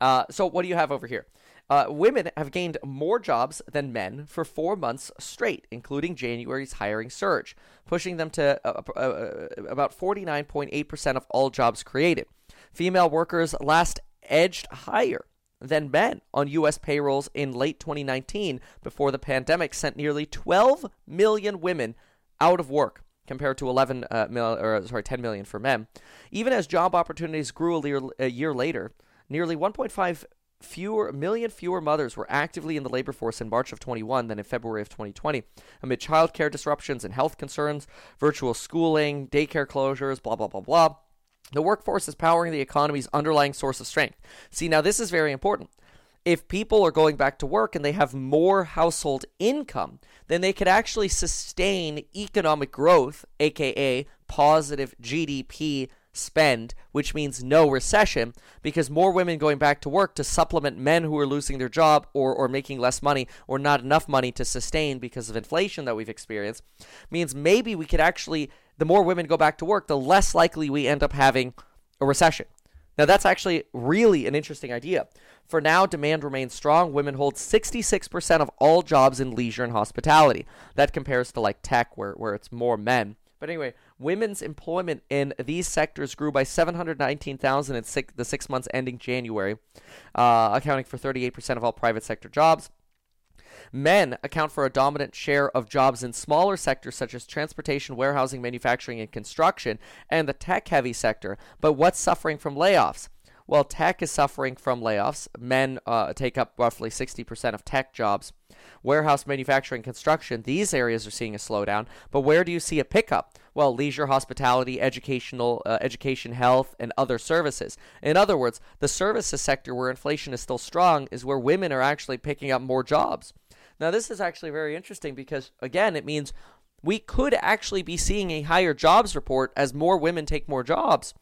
uh, so what do you have over here? Uh, women have gained more jobs than men for four months straight, including January's hiring surge, pushing them to uh, uh, uh about 49.8% of all jobs created. Female workers last edged higher than men on U.S. payrolls in late 2019 before the pandemic sent nearly 12 million women out of work compared to 11 uh, mil, or sorry 10 million for men. Even as job opportunities grew a year, a year later, nearly 1.5 fewer million fewer mothers were actively in the labor force in March of 21 than in February of 2020 amid childcare disruptions and health concerns, virtual schooling, daycare closures, blah blah blah blah. The workforce is powering the economy's underlying source of strength. See, now this is very important. If people are going back to work and they have more household income, then they could actually sustain economic growth, aka positive GDP spend, which means no recession, because more women going back to work to supplement men who are losing their job or, or making less money or not enough money to sustain because of inflation that we've experienced, means maybe we could actually, the more women go back to work, the less likely we end up having a recession. Now, that's actually really an interesting idea. For now, demand remains strong. Women hold 66% of all jobs in leisure and hospitality. That compares to like tech, where, where it's more men. But anyway, women's employment in these sectors grew by 719,000 in six, the six months ending January, uh, accounting for 38% of all private sector jobs. Men account for a dominant share of jobs in smaller sectors such as transportation, warehousing, manufacturing, and construction, and the tech heavy sector. But what's suffering from layoffs? Well, tech is suffering from layoffs. Men uh, take up roughly 60% of tech jobs. Warehouse, manufacturing, construction, these areas are seeing a slowdown. But where do you see a pickup? Well, leisure, hospitality, educational, uh, education, health, and other services. In other words, the services sector where inflation is still strong is where women are actually picking up more jobs. Now, this is actually very interesting because, again, it means we could actually be seeing a higher jobs report as more women take more jobs.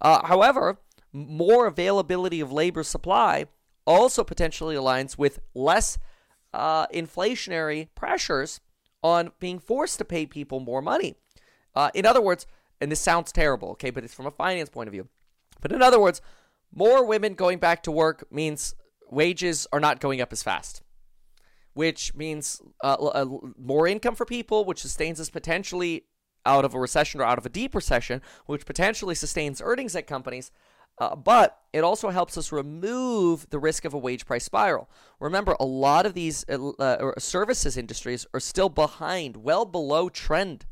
Uh, however, more availability of labor supply also potentially aligns with less uh, inflationary pressures on being forced to pay people more money. Uh, in other words, and this sounds terrible, okay, but it's from a finance point of view. But in other words, more women going back to work means wages are not going up as fast, which means uh, uh, more income for people, which sustains us potentially out of a recession or out of a deep recession, which potentially sustains earnings at companies. Uh, but it also helps us remove the risk of a wage price spiral. Remember, a lot of these uh, uh services industries are still behind, well below trend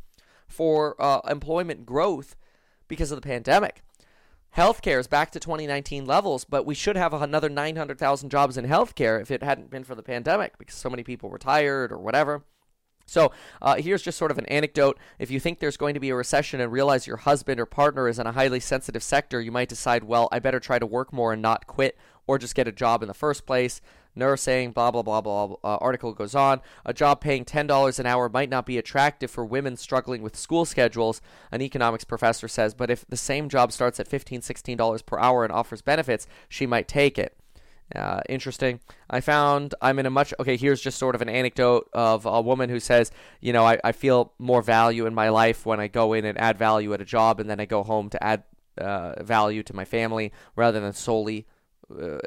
for uh, employment growth because of the pandemic. Healthcare is back to 2019 levels, but we should have another 900,000 jobs in healthcare if it hadn't been for the pandemic because so many people retired or whatever. So uh, here's just sort of an anecdote. If you think there's going to be a recession and realize your husband or partner is in a highly sensitive sector, you might decide, well, I better try to work more and not quit or just get a job in the first place. Nursing, blah, blah, blah, blah. Uh, article goes on. A job paying $10 an hour might not be attractive for women struggling with school schedules, an economics professor says, but if the same job starts at $15, $16 per hour and offers benefits, she might take it. Uh, interesting. I found I'm in a much okay. Here's just sort of an anecdote of a woman who says, you know, I, I feel more value in my life when I go in and add value at a job, and then I go home to add uh, value to my family rather than solely uh,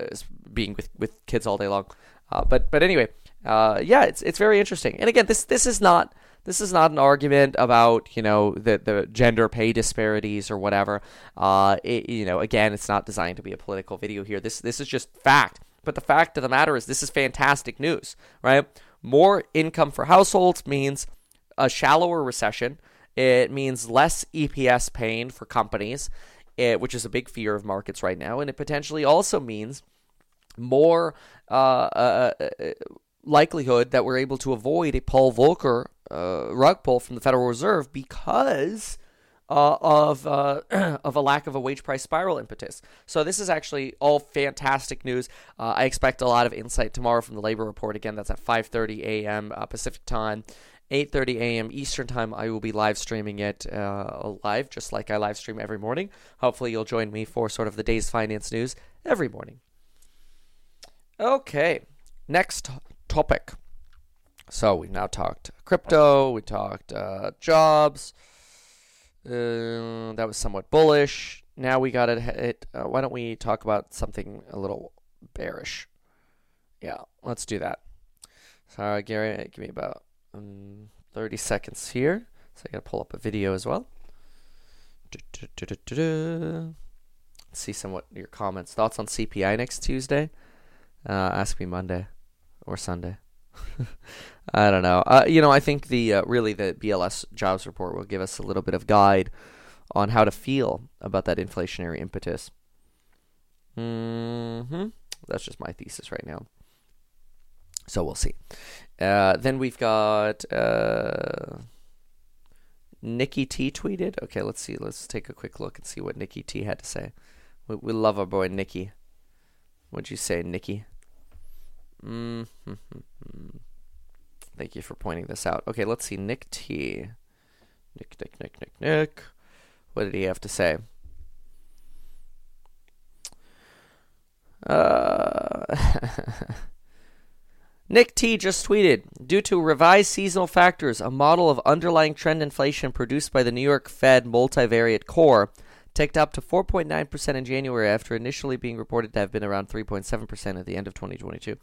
being with, with kids all day long. Uh, but but anyway, uh, yeah, it's it's very interesting. And again, this this is not this is not an argument about you know the the gender pay disparities or whatever. Uh, it, you know, again, it's not designed to be a political video here. This this is just fact. But the fact of the matter is, this is fantastic news, right? More income for households means a shallower recession. It means less EPS pain for companies, which is a big fear of markets right now, and it potentially also means more uh, uh, uh, likelihood that we're able to avoid a Paul Volcker uh, rug pull from the Federal Reserve because uh, of uh, [CLEARS THROAT] of a lack of a wage price spiral impetus. So this is actually all fantastic news. I expect a lot of insight tomorrow from the labor report. Again, that's at 5:30 a.m. Pacific time. 8:30 a.m. Eastern Time. I will be live streaming it uh, live, just like I live stream every morning. Hopefully, you'll join me for sort of the day's finance news every morning. Okay, next topic. So we've now talked crypto. We talked uh, jobs. Uh, that was somewhat bullish. Now we got it. Uh, why don't we talk about something a little bearish? Yeah, let's do that. Sorry, Gary. Give me about um, 30 seconds here. So I got to pull up a video as well. See somewhat your comments. Thoughts on CPI next Tuesday? Uh, ask me Monday or Sunday. [LAUGHS] I don't know. Uh, you know, I think the uh, really the BLS jobs report will give us a little bit of guide on how to feel about that inflationary impetus. Hmm. That's just my thesis right now. So we'll see. Uh, then we've got uh, Nikki T tweeted. Okay, let's see. Let's take a quick look and see what Nikki T had to say. We, we love our boy Nikki. What'd you say, Nikki? Mm-hmm. Thank you for pointing this out. Okay, let's see. Nick T. Nick, Nick, Nick, Nick, Nick. What did he have to say? Uh. [LAUGHS] Nick T just tweeted Due to revised seasonal factors, a model of underlying trend inflation produced by the New York Fed multivariate core ticked up to 4.9% in January after initially being reported to have been around 3.7% at the end of 2022.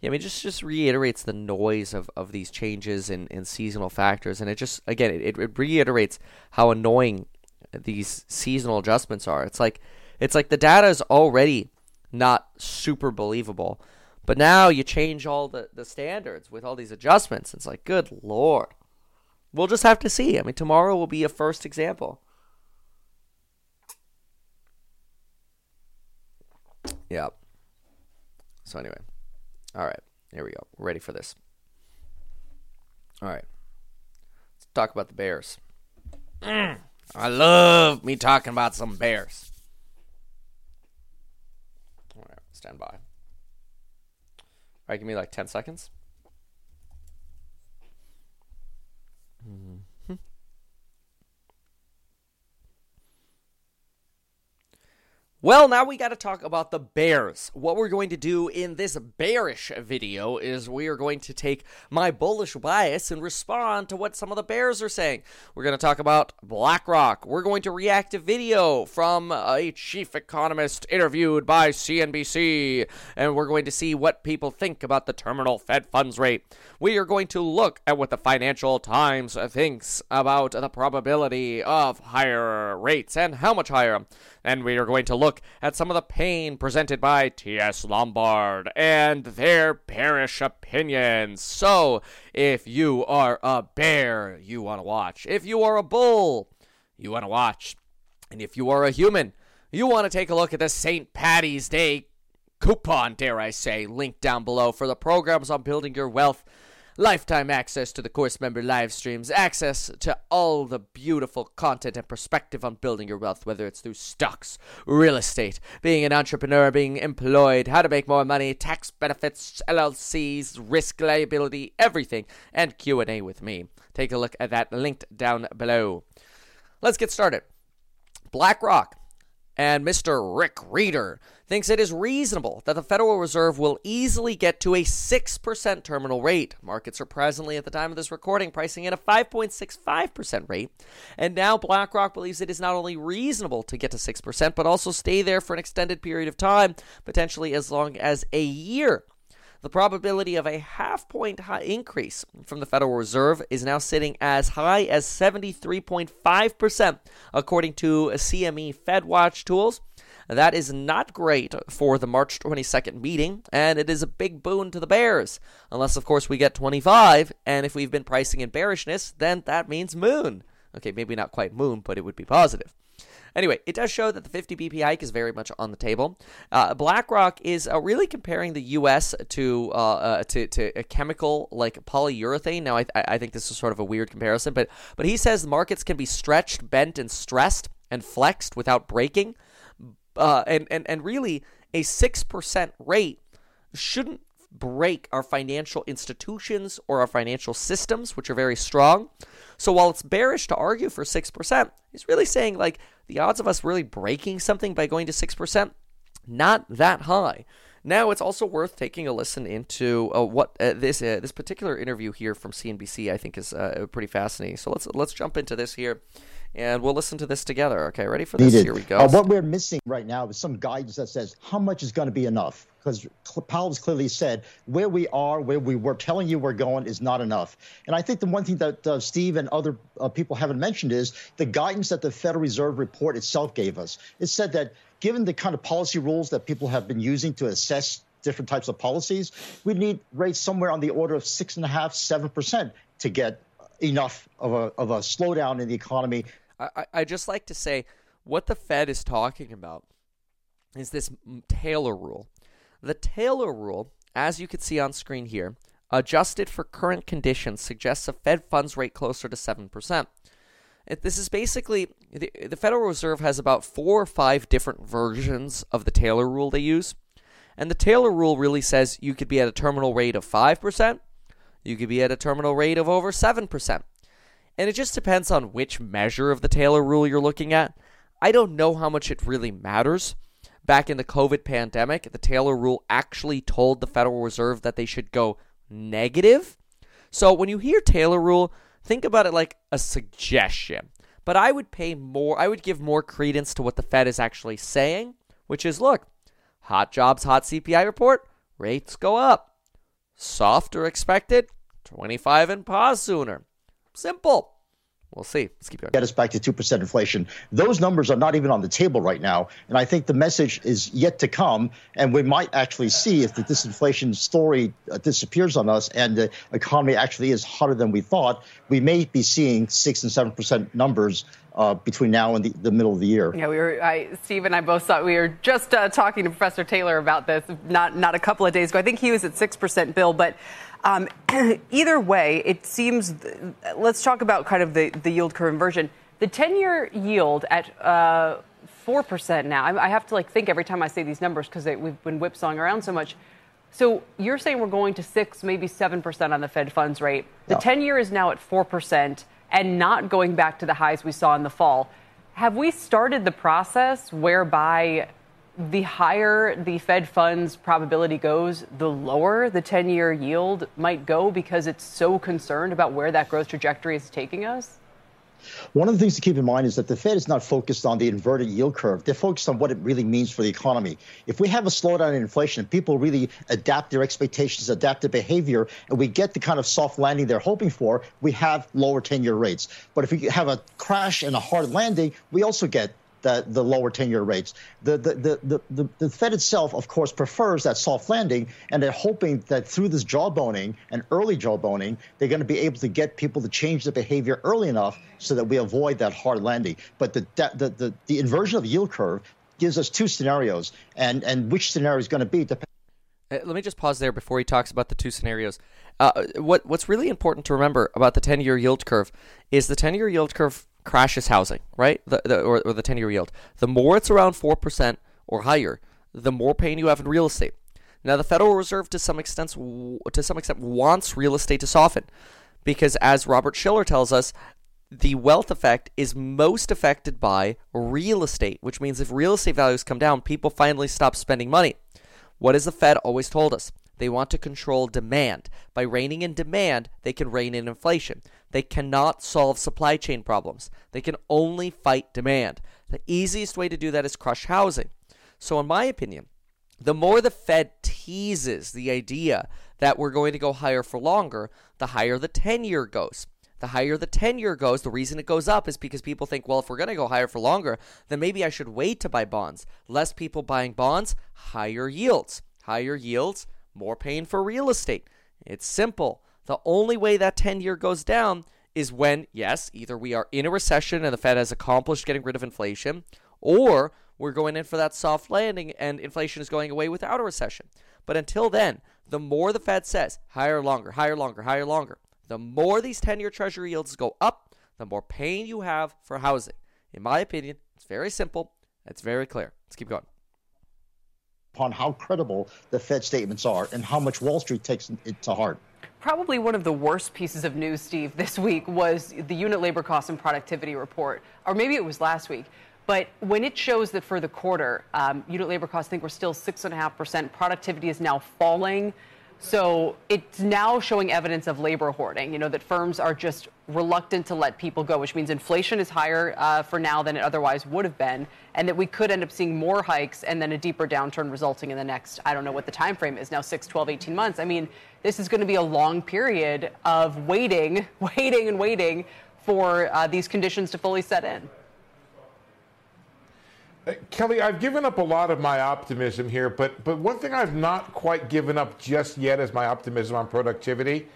Yeah, I mean, just just reiterates the noise of, of these changes in, in seasonal factors. And it just, again, it, it reiterates how annoying these seasonal adjustments are. It's like, it's like the data is already not super believable but now you change all the, the standards with all these adjustments. It's like, good lord. We'll just have to see. I mean, tomorrow will be a first example. Yeah. So, anyway. All right. Here we go. We're ready for this. All right. Let's talk about the Bears. Mm, [CLEARS THROAT] I love me talking about some Bears. All right. Stand by. All right, give me like 10 seconds. Well, now we got to talk about the Bears. What we're going to do in this bearish video is we are going to take my bullish bias and respond to what some of the Bears are saying. We're going to talk about BlackRock. We're going to react to video from a chief economist interviewed by CNBC, and we're going to see what people think about the terminal Fed funds rate. We are going to look at what the Financial Times thinks about the probability of higher rates and how much higher and we are going to look at some of the pain presented by T.S. Lombard and their bearish opinions. So, if you are a bear, you want to watch. If you are a bull, you want to watch. And if you are a human, you want to take a look at the St. Patty's Day coupon, dare I say, link down below for the programs on building your wealth lifetime access to the course member live streams, access to all the beautiful content and perspective on building your wealth, whether it's through stocks, real estate, being an entrepreneur, being employed, how to make more money, tax benefits, LLCs, risk liability, everything, and Q&A with me. Take a look at that linked down below. Let's get started. BlackRock and Mr. Rick Rieder thinks it is reasonable that the Federal Reserve will easily get to a 6% terminal rate. Markets are presently, at the time of this recording, pricing in a 5.65% rate. And now BlackRock believes it is not only reasonable to get to 6%, but also stay there for an extended period of time, potentially as long as a year. The probability of a half point increase from the Federal Reserve is now sitting as high as 73.5%, according to CME FedWatch tools. That is not great for the March 22nd meeting, and it is a big boon to the Bears. Unless, of course, we get 25, and if we've been pricing in bearishness, then that means moon. Okay, maybe not quite moon, but it would be positive. Anyway, it does show that the 50 BP hike is very much on the table. Uh, BlackRock is uh, really comparing the U.S. to uh, uh, to, to a chemical like polyurethane. Now, I, I think this is sort of a weird comparison, but but he says markets can be stretched, bent, and stressed and flexed without breaking. Uh, and, and and really, a six percent rate shouldn't break our financial institutions or our financial systems, which are very strong. So while it's bearish to argue for 6%, he's really saying like the odds of us really breaking something by going to 6%, not that high. Now it's also worth taking a listen into uh, what uh, this uh, this particular interview here from CNBC I think is uh, pretty fascinating. So let's let's jump into this here and we'll listen to this together. Okay, ready for this? Needed. Here we go. Uh, what we're missing right now is some guidance that says how much is going to be enough. Because Powell has clearly said where we are, where we were telling you we're going, is not enough. And I think the one thing that uh, Steve and other uh, people haven't mentioned is the guidance that the Federal Reserve report itself gave us. It said that given the kind of policy rules that people have been using to assess different types of policies, we need rates somewhere on the order of six and a half, seven percent to get enough of a of a slowdown in the economy I, I just like to say what the Fed is talking about is this Taylor rule. The Taylor rule, as you can see on screen here, adjusted for current conditions, suggests a Fed funds rate closer to 7%. This is basically the, the Federal Reserve has about four or five different versions of the Taylor rule they use. And the Taylor rule really says you could be at a terminal rate of 5%, you could be at a terminal rate of over 7%. And it just depends on which measure of the Taylor rule you're looking at. I don't know how much it really matters. Back in the COVID pandemic, the Taylor rule actually told the Federal Reserve that they should go negative. So when you hear Taylor rule, think about it like a suggestion. But I would pay more, I would give more credence to what the Fed is actually saying, which is look, hot jobs, hot CPI report, rates go up. Softer expected, 25 and pause sooner. Simple. We'll see. Let's keep going. Get us back to 2% inflation. Those numbers are not even on the table right now. And I think the message is yet to come. And we might actually see if the disinflation story uh, disappears on us and the economy actually is hotter than we thought, we may be seeing 6 and 7% numbers uh, between now and the, the, middle of the year. Yeah, we were. I, Steve and I both thought we were just uh, talking to Professor Taylor about this not not a couple of days ago. I think he was at six percent, Bill. But um, [CLEARS THROAT] either way, it seems. Let's talk about kind of the, the yield curve inversion. The 10 year yield at uh, 4% now. I, I, have to like think every time I say these numbers because we've been whipsawing around so much. So you're saying we're going to 6, maybe 7% on the Fed funds rate. The 10 year is now at 4% and not going back to the highs we saw in the fall. Have we started the process whereby the higher the Fed funds probability goes, the lower the 10 year yield might go because it's so concerned about where that growth trajectory is taking us? One of the things to keep in mind is that the Fed is not focused on the inverted yield curve. They're focused on what it really means for the economy. If we have a slowdown in inflation, people really adapt their expectations, adapt their behavior, and we get the kind of soft landing they're hoping for, we have lower 10 year rates. But if we have a crash and a hard landing, we also get the, the lower 10-year rates. The, the, the, the, the Fed itself, of course, prefers that soft landing, and they're hoping that through this jawboning and early jawboning, they're going to be able to get people to change their behavior early enough so that we avoid that hard landing. But the, the, the, the inversion of the yield curve gives us two scenarios, and, and which scenario is going to be. Uh, let me just pause there before he talks about the two scenarios. Uh, what what's really important to remember about the ten year yield curve is the ten year yield curve crashes housing, right? The, the, or, or the 10 year yield. The more it's around 4% or higher, the more pain you have in real estate. Now, the Federal Reserve, to some extent, to some extent, wants real estate to soften, because as Robert Shiller tells us, the wealth effect is most affected by real estate, which means if real estate values come down, people finally stop spending money. What has the Fed always told us? They want to control demand. By reining in demand, they can rein in inflation. They cannot solve supply chain problems. They can only fight demand. The easiest way to do that is crush housing. So, in my opinion, the more the Fed teases the idea that we're going to go higher for longer, the higher the 10 year goes. The higher the 10 year goes, the reason it goes up is because people think, well, if we're going to go higher for longer, then maybe I should wait to buy bonds. Less people buying bonds, higher yields. Higher yields, more pain for real estate. It's simple. The only way that 10 year goes down is when, yes, either we are in a recession and the Fed has accomplished getting rid of inflation, or we're going in for that soft landing and inflation is going away without a recession. But until then, the more the Fed says higher, longer, higher, longer, higher, longer, the more these 10 year treasury yields go up, the more pain you have for housing. In my opinion, it's very simple, it's very clear. Let's keep going. Upon how credible the Fed statements are and how much Wall Street takes it to heart. Probably one of the worst pieces of news, Steve, [LAUGHS] this week was the unit labor cost and productivity report, or maybe it was last week. But when it shows that for the quarter, um, unit labor costs, I think we're still 6.5%, productivity is now falling. So it's now showing evidence of labor hoarding, you know, that firms are just reluctant to let people go, which means inflation is higher uh, for now than it otherwise would have been, and that we could end up seeing more hikes and then a deeper downturn resulting in the next, I don't know what the time frame is now, 6, 12, 18 months. I mean, this is going to be a long period of waiting, [LAUGHS] waiting, and waiting for uh, these conditions to fully set in. Uh, Kelly, I've given up a lot of my optimism here, but but one thing I've not quite given up just yet is my optimism on productivity.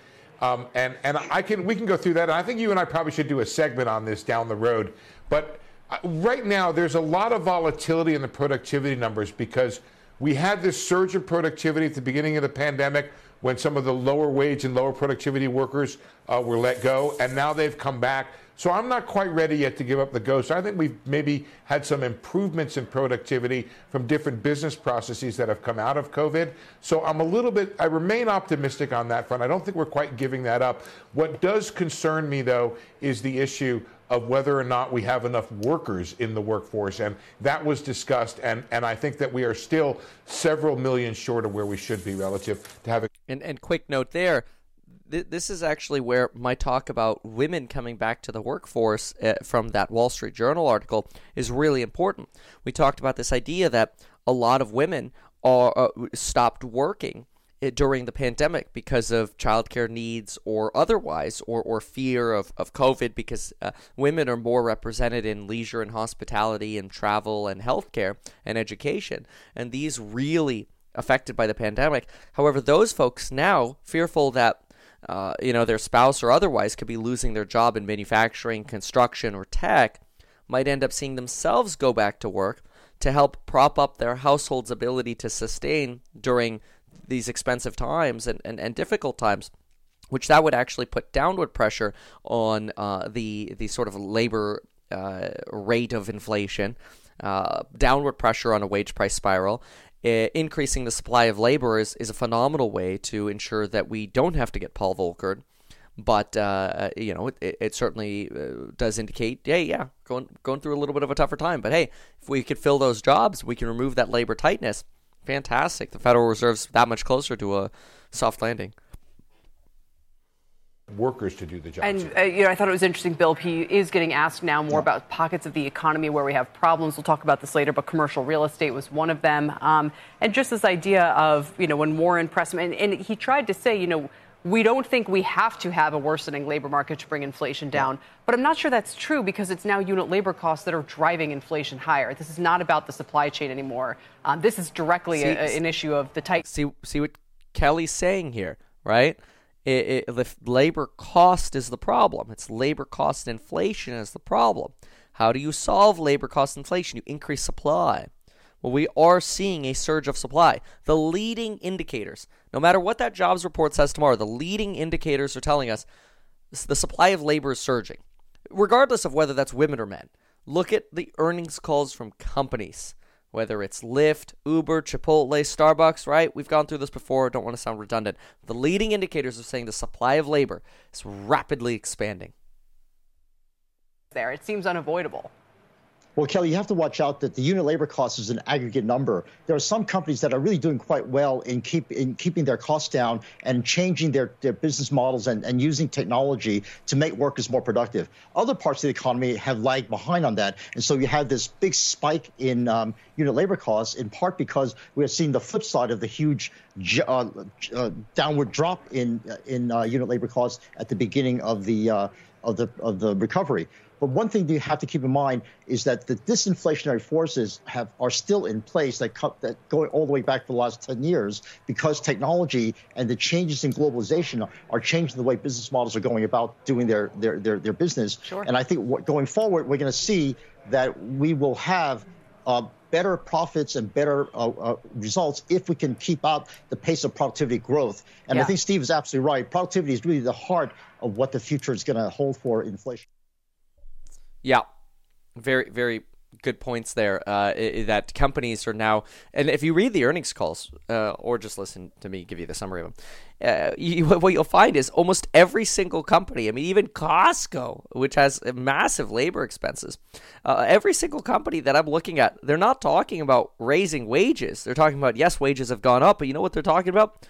Um, and and I can we can go through that. I think you and I probably should do a segment on this down the road. But uh, right now, there's a lot of volatility in the productivity numbers because we had this surge of productivity at the beginning of the pandemic when some of the lower wage and lower productivity workers uh, were let go, and now they've come back. So I'm not quite ready yet to give up the ghost. I think we've maybe had some improvements in productivity from different business processes that have come out of COVID. So I'm a little bit, I remain optimistic on that front. I don't think we're quite giving that up. What does concern me, though, is the issue of whether or not we have enough workers in the workforce. And that was discussed. And, and I think that we are still several million short of where we should be relative to having. And, and quick note there this is actually where my talk about women coming back to the workforce uh, from that Wall Street Journal article is really important. We talked about this idea that a lot of women are uh, stopped working uh, during the pandemic because of childcare needs or otherwise, or, or fear of, of COVID, because uh, women are more represented in leisure and hospitality and travel and healthcare and education. And these really affected by the pandemic. However, those folks now fearful that uh, you know, their spouse or otherwise could be losing their job in manufacturing, construction, or tech, might end up seeing themselves go back to work to help prop up their household's ability to sustain during these expensive times and, and, and difficult times which that would actually put downward pressure on uh, the the sort of labor uh, rate of inflation, uh, downward pressure on a wage price spiral, increasing the supply of labor is, is a phenomenal way to ensure that we don't have to get Paul Volcker. But uh, uh, you know, it, it certainly uh, does indicate, hey, yeah, going going through a little bit of a tougher time. But hey, if we could fill those jobs, we can remove that labor tightness. Fantastic. The Federal Reserve's that much closer to a soft landing workers to do the job. And uh, you know, I thought it was interesting. Bill He is getting asked now more yeah. about pockets of the economy where we have problems. We'll talk about this later, but commercial real estate was one of them. Um, and just this idea of you know when Warren pressed and, and, he tried to say, you know. We don't think we have to have a worsening labor market to bring inflation down. Yeah. But I'm not sure that's true because it's now unit labor costs that are driving inflation higher. This is not about the supply chain anymore. Um, this is directly see, a, an issue of the tight. See, see what Kelly's saying here, right? It, it, the labor cost is the problem. It's labor cost inflation is the problem. How do you solve labor cost inflation? You increase supply. Well, we are seeing a surge of supply. The leading indicators, no matter what that jobs report says tomorrow, the leading indicators are telling us the supply of labor is surging, regardless of whether that's women or men. Look at the earnings calls from companies whether it's Lyft, Uber, Chipotle, Starbucks, right? We've gone through this before. Don't want to sound redundant. The leading indicators are saying the supply of labor is rapidly expanding. There, it seems unavoidable. Well, Kelly, you have to watch out that the unit labor cost is an aggregate number. There are some companies that are really doing quite well in keep in keeping their costs down and changing their, their business models and, and using technology to make workers more productive. Other parts of the economy have lagged behind on that, and so you have this big spike in um, unit labor costs, in part because we are seeing the flip side of the huge uh, uh, downward drop in in uh, unit labor costs at the beginning of the uh, of the of the recovery. But one thing you have to keep in mind is that the disinflationary forces have are still in place that, cut, that going all the way back to the last 10 years because technology and the changes in globalization are changing the way business models are going about doing their their their, their business. Sure. And I think what, going forward, we're going to see that we will have uh, better profits and better uh, uh, results if we can keep up the pace of productivity growth. And yeah. I think Steve is absolutely right. Productivity is really the heart of what the future is going to hold for inflation. Yeah, very very good points there. Uh, that companies are now, and if you read the earnings calls uh, or just listen to me give you the summary of them, uh, you, [LAUGHS] what you'll find is almost every single company. I mean, even Costco, which has massive labor expenses, uh, every single company that I'm looking at, they're not talking about raising wages. They're talking about yes, wages have gone up, but you know what they're talking about?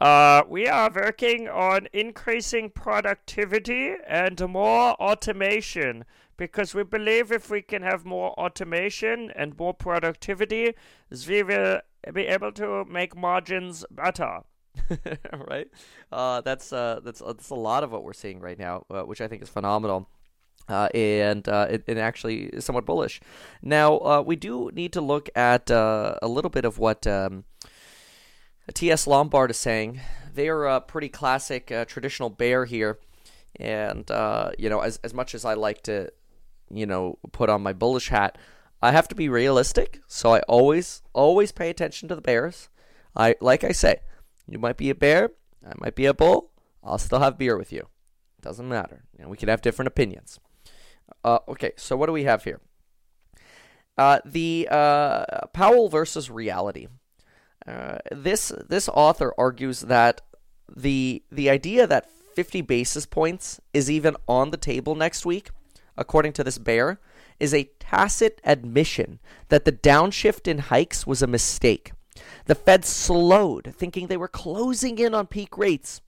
Uh, we are working on increasing productivity and more automation because we believe if we can have more automation and more productivity, we will be able to make margins better. [LAUGHS] right? Uh, that's uh, that's that's a lot of what we're seeing right now, uh, which I think is phenomenal. Uh, and uh, it, it, actually is somewhat bullish. Now uh, we do need to look at a little bit of what um, T.S. Lombard is saying. They are a pretty classic traditional bear here, and you know, as as much as I like to you know, put on my bullish hat. I have to be realistic, so I always always pay attention to the bears. I like I say, you might be a bear, I might be a bull. I'll still have beer with you. Doesn't matter. You know, we can have different opinions. Uh, okay, so what do we have here? Uh, the uh, Powell versus reality. Uh, this this author argues that the the idea that 50 basis points is even on the table next week according to this bear, is a tacit admission that the downshift in hikes was a mistake. The Fed slowed, thinking they were closing in on peak rates.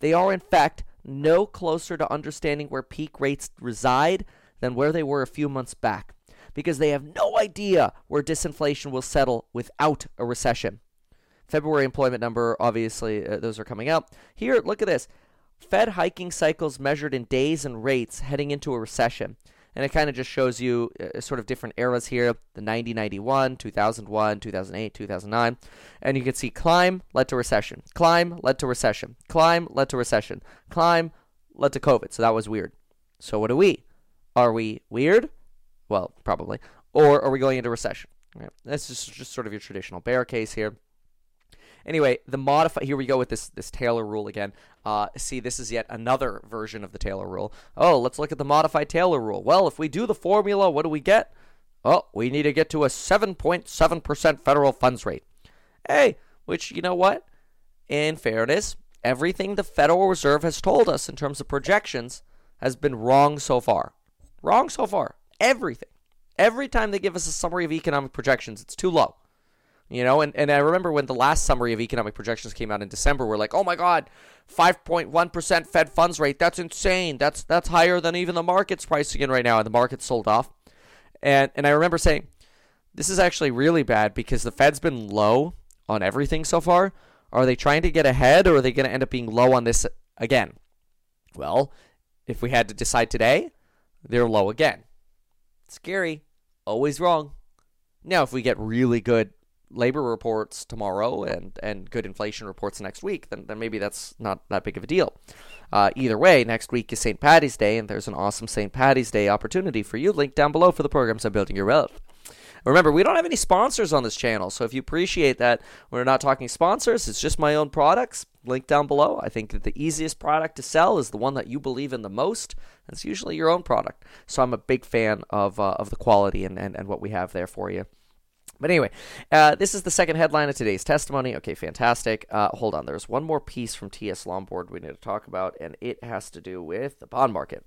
They are, in fact, no closer to understanding where peak rates reside than where they were a few months back, because they have no idea where disinflation will settle without a recession. February employment number, obviously, uh, those are coming out. Here, look at this. Fed hiking cycles measured in days and rates heading into a recession. And it kind of just shows you uh, sort of different eras here the 90 91, 2001, 2008, 2009. And you can see climb led to recession, climb led to recession, climb led to recession, climb led to COVID. So that was weird. So what are we? Are we weird? Well, probably. Or are we going into recession? This is just sort of your traditional bear case here. Anyway, the modify here we go with this this Taylor rule again. Uh, see, this is yet another version of the Taylor rule. Oh, let's look at the modified Taylor rule. Well, if we do the formula, what do we get? Oh, we need to get to a 7.7% federal funds rate. Hey, which you know what? In fairness, everything the Federal Reserve has told us in terms of projections has been wrong so far. Wrong so far. Everything. Every time they give us a summary of economic projections, it's too low. You know, and, and I remember when the last summary of economic projections came out in December, we're like, oh my God, 5.1% Fed funds rate. That's insane. That's that's higher than even the market's pricing in right now. And the market sold off. And and I remember saying, this is actually really bad because the Fed's been low on everything so far. Are they trying to get ahead or are they going to end up being low on this again? Well, if we had to decide today, they're low again. Scary. Always wrong. Now, if we get really good labor reports tomorrow and, and good inflation reports next week, then, then maybe that's not that big of a deal. Uh, either way, next week is St. Patty's Day, and there's an awesome St. Patty's Day opportunity for you. Link down below for the programs on building your wealth. Remember, we don't have any sponsors on this channel, so if you appreciate that we're not talking sponsors, it's just my own products. Link down below. I think that the easiest product to sell is the one that you believe in the most. It's usually your own product. So I'm a big fan of, uh, of the quality and, and, and what we have there for you. But anyway, uh, this is the second headline of today's testimony. Okay, fantastic. Uh, hold on. There's one more piece from T.S. Lombard we need to talk about, and it has to do with the bond market.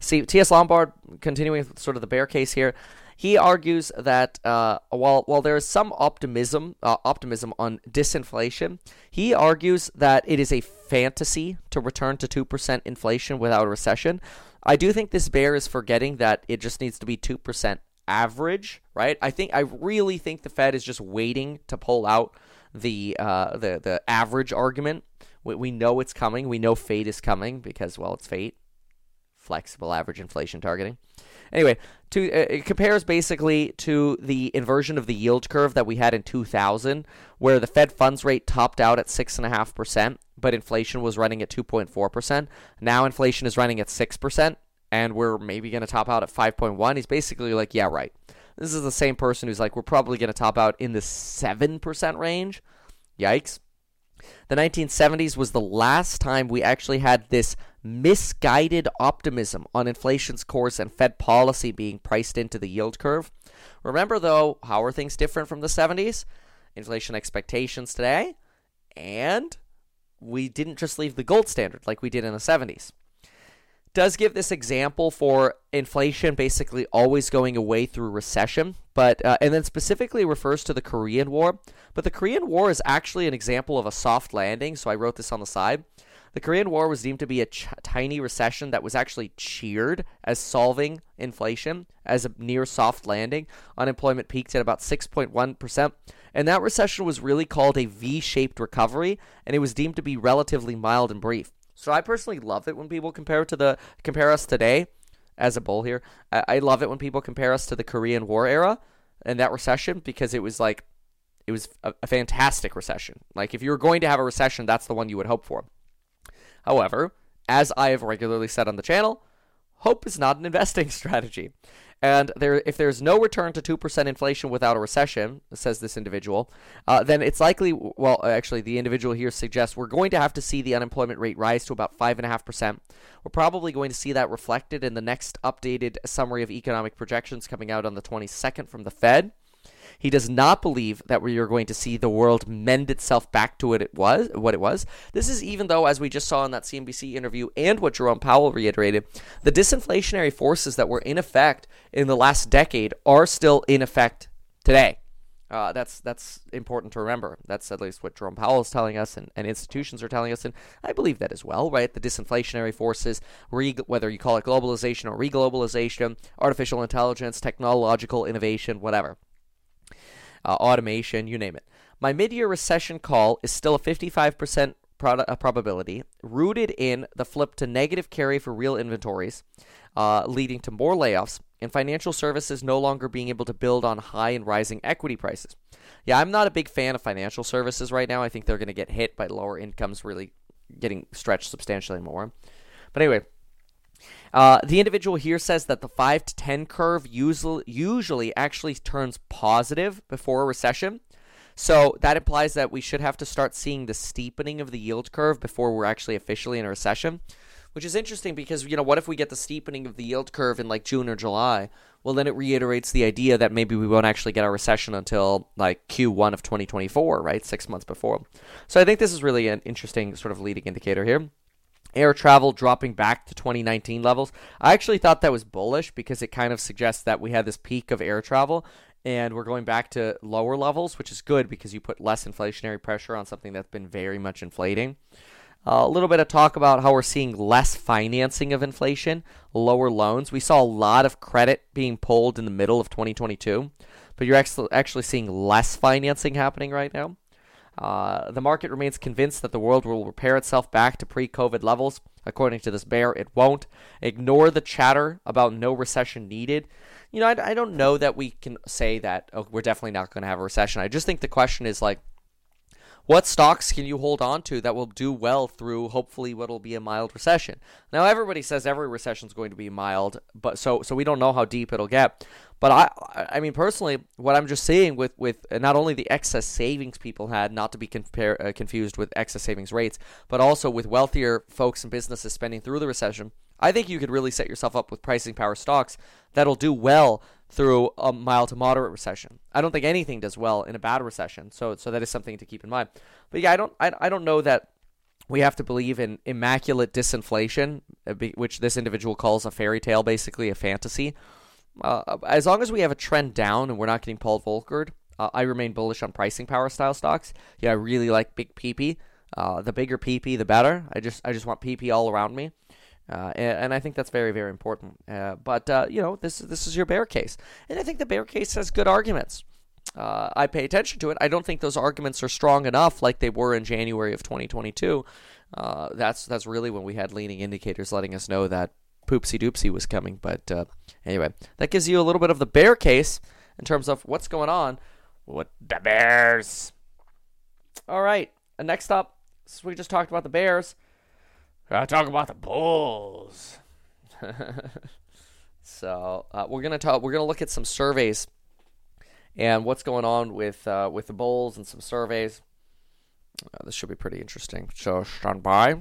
See, T.S. Lombard, continuing with sort of the bear case here, he argues that uh, while while there is some optimism uh, optimism on disinflation, he argues that it is a fantasy to return to two percent inflation without a recession. I do think this bear is forgetting that it just needs to be two percent average, right? I think I really think the Fed is just waiting to pull out the uh, the the average argument. We, we know it's coming. We know FAIT is coming because well, it's FAIT. Flexible average inflation targeting. Anyway, to uh, it compares basically to the inversion of the yield curve that we had in 2000, where the Fed funds rate topped out at six and a half percent, but inflation was running at 2.4 percent. Now inflation is running at six percent and we're maybe going to top out at 5.1, he's basically like, yeah, right. This is the same person who's like, we're probably going to top out in the 7% range. Yikes. The 1970s was the last time we actually had this misguided optimism on inflation's course and Fed policy being priced into the yield curve. Remember, though, how are things different from the 70s? Inflation expectations today, and we didn't just leave the gold standard like we did in the 70s does give this example for inflation basically always going away through recession, but uh, and then specifically refers to the Korean War. But the Korean War is actually an example of a soft landing, so I wrote this on the side. The Korean War was deemed to be a ch- tiny recession that was actually cheered as solving inflation as a near soft landing. Unemployment peaked at about 6.1%, and that recession was really called a V shaped recovery, and it was deemed to be relatively mild and brief. So I personally love it when people compare to the compare us today as a bull here. I, I love it when people compare us to the Korean War era and that recession because it was like it was a, a fantastic recession. Like if you were going to have a recession, that's the one you would hope for. However, as I have regularly said on the channel, hope is not an investing [LAUGHS] strategy. And there, if there's no return to 2% inflation without a recession, says this individual, uh, then it's likely, well, actually, the individual here suggests we're going to have to see the unemployment rate rise to about 5.5%. We're probably going to see that reflected in the next updated summary of economic projections coming out on the 22nd from the Fed. He does not believe that we are going to see the world mend itself back to what it was. What it was. This is even though, as we just saw in that CNBC interview, and what Jerome Powell reiterated, the disinflationary forces that were in effect in the last decade are still in effect today. Uh, that's that's important to remember. That's at least what Jerome Powell is telling us, and, and institutions are telling us, and I believe that as well. Right, the disinflationary forces, re- whether you call it globalization or reglobalization, artificial intelligence, technological innovation, whatever uh, automation, you name it. My mid year recession call is still a 55% pro- uh, probability, rooted in the flip to negative carry for real inventories, uh, leading to more layoffs, and financial services no longer being able to build on high and rising equity prices. Yeah, I'm not a big fan of financial services right now. I think they're going to get hit by lower incomes really getting stretched substantially more. But anyway, uh, the individual here says that the 5 to 10 curve usually, usually actually turns positive before a recession. So that implies that we should have to start seeing the steepening of the yield curve before we're actually officially in a recession, which is interesting because, you know, what if we get the steepening of the yield curve in like June or July? Well, then it reiterates the idea that maybe we won't actually get a recession until like Q1 of 2024, right? Six months before. So I think this is really an interesting sort of leading indicator here air travel dropping back to 2019 levels. I actually thought that was bullish because it kind of suggests that we had this peak of air travel and we're going back to lower levels, which is good because you put less inflationary pressure on something that's been very much inflating. Uh, a little bit of talk about how we're seeing less financing of inflation, lower loans. We saw a lot of credit being pulled in the middle of 2022, but you're actually seeing less financing happening right now. Uh, the market remains convinced that the world will repair itself back to pre COVID levels. According to this bear, it won't. Ignore the chatter about no recession needed. You know, I, I don't know that we can say that oh, we're definitely not going to have a recession. I just think the question is like, what stocks can you hold on to that will do well through hopefully what will be a mild recession? Now everybody says every recession is going to be mild, but so so we don't know how deep it'll get. But I I mean personally, what I'm just seeing with with not only the excess savings people had, not to be compare, uh, confused with excess savings rates, but also with wealthier folks and businesses spending through the recession. I think you could really set yourself up with pricing power stocks that'll do well through a mild to moderate recession. I don't think anything does well in a bad recession, so so that is something to keep in mind. But yeah, I don't I, I don't know that we have to believe in immaculate disinflation, uh, which this individual calls a fairy tale, basically a fantasy. Uh, as long as we have a trend down and we're not getting Paul Volckered, uh, I remain bullish on pricing power style stocks. Yeah, I really like big PP. Uh, the bigger PP, the better. I just I just want PP all around me. Uh, and, and, I think that's very, very important. Uh, but uh, you know, this this is your bear case, and I think the bear case has good arguments. Uh, I pay attention to it. I don't think those arguments are strong enough, like they were in January of 2022. Uh, that's that's really when we had leading indicators letting us know that poopsie doopsie was coming. But uh, anyway, that gives you a little bit of the bear case in terms of what's going on with the Bears. All right, next up, since we just talked about the Bears. I talk about the Bulls. [LAUGHS] so uh, we're gonna talk. We're gonna look at some surveys and what's going on with uh, with the Bulls and some surveys. Uh, this should be pretty interesting. So stand by.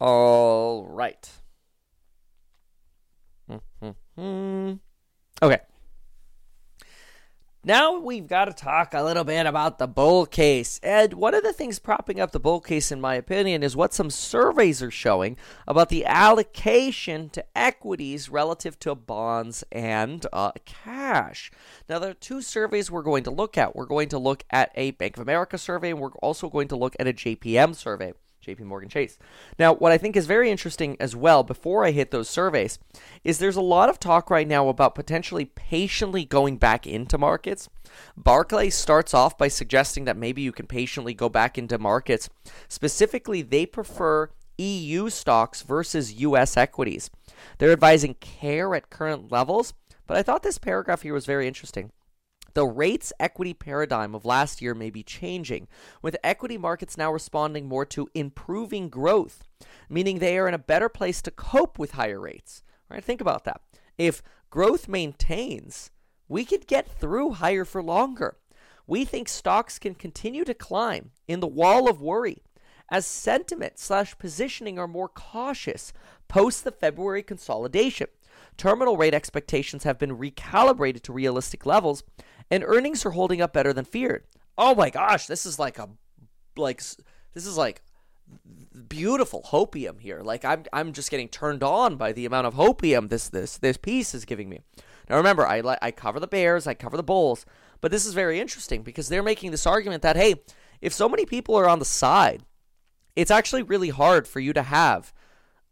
All right. Mm-hmm. Okay. Now we've got to talk a little bit about the bull case. And one of the things propping up the bull case, in my opinion, is what some surveys are showing about the allocation to equities relative to bonds and uh, cash. Now, there are two surveys we're going to look at. We're going to look at a Bank of America survey, and we're also going to look at a JPM survey. JP Morgan Chase. Now, what I think is very interesting as well, before I hit those surveys, is there's a lot of talk right now about potentially patiently going back into markets. Barclays starts off by suggesting that maybe you can patiently go back into markets. Specifically, they prefer EU stocks versus US equities. They're advising care at current levels, but I thought this paragraph here was very interesting. The rates equity paradigm of last year may be changing, with equity markets now responding more to improving growth, meaning they are in a better place to cope with higher rates. Right? Think about that. If growth maintains, we could get through higher for longer. We think stocks can continue to climb in the wall of worry as sentiment slash positioning are more cautious post the February consolidation. Terminal rate expectations have been recalibrated to realistic levels, and earnings are holding up better than feared. Oh my gosh, this is like a like this is like beautiful hopium here. Like I'm I'm just getting turned on by the amount of hopium this this this piece is giving me. Now remember, I I cover the Bears, I cover the Bulls, but this is very interesting because they're making this argument that hey, if so many people are on the side, it's actually really hard for you to have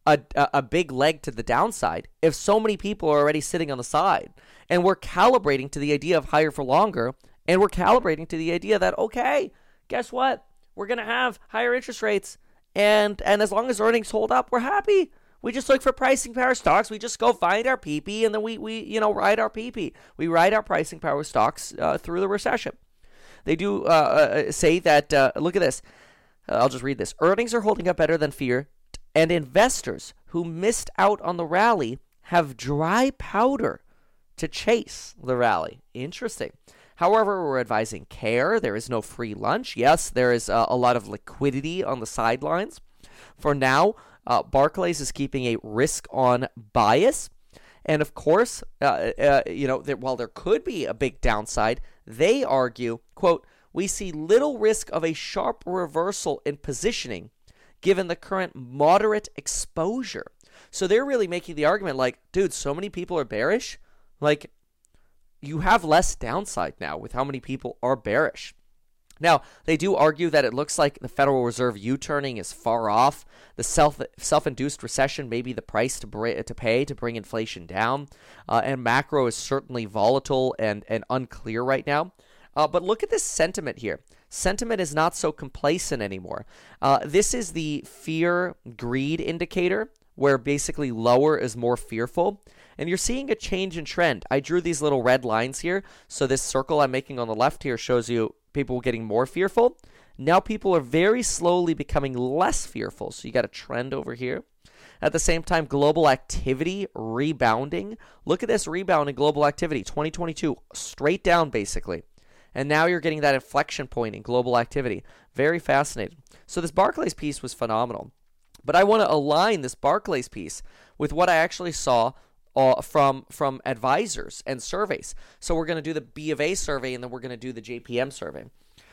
a, a, big leg to the downside if so many people are already sitting on the side. And we're calibrating to the idea of higher for longer. And we're calibrating to the idea that, okay, guess what? We're going to have higher interest rates. And, and as long as earnings hold up, we're happy. We just look for pricing power stocks. We just go find our PP and then we, we you know, ride our PP. We ride our pricing power stocks uh, through the recession. They do uh, uh, say that, uh, look at this. I'll just read this. Earnings are holding up better than fear and investors who missed out on the rally have dry powder to chase the rally. Interesting. However, we're advising care. There is no free lunch. Yes, there is uh, a lot of liquidity on the sidelines. For now, uh, Barclays is keeping a risk on bias. And of course, uh, uh you know, that while there could be a big downside, they argue, quote, we see little risk of a sharp reversal in positioning given the current moderate exposure. So they're really making the argument like, dude, so many people are bearish. Like, you have less downside now with how many people are bearish. Now, they do argue that it looks like the Federal Reserve U-turning is far off. The self self-induced recession may be the price to br- to pay to bring inflation down, uh, and macro is certainly volatile and and unclear right now. Uh, but look at this sentiment here sentiment is not so complacent anymore. Uh, this is the fear greed indicator, where basically lower is more fearful. And you're seeing a change in trend. I drew these little red lines here. So this circle I'm making on the left here shows you people getting more fearful. Now people are very slowly becoming less fearful. So you got a trend over here. At the same time, global activity rebounding. Look at this rebound in global activity 2022, straight down basically. And now you're getting that inflection point in global activity. Very fascinating. So this Barclays piece was phenomenal. But I want to align this Barclays piece with what I actually saw uh, from from advisors and surveys. So we're going to do the B of A survey and then we're going to do the JPM survey.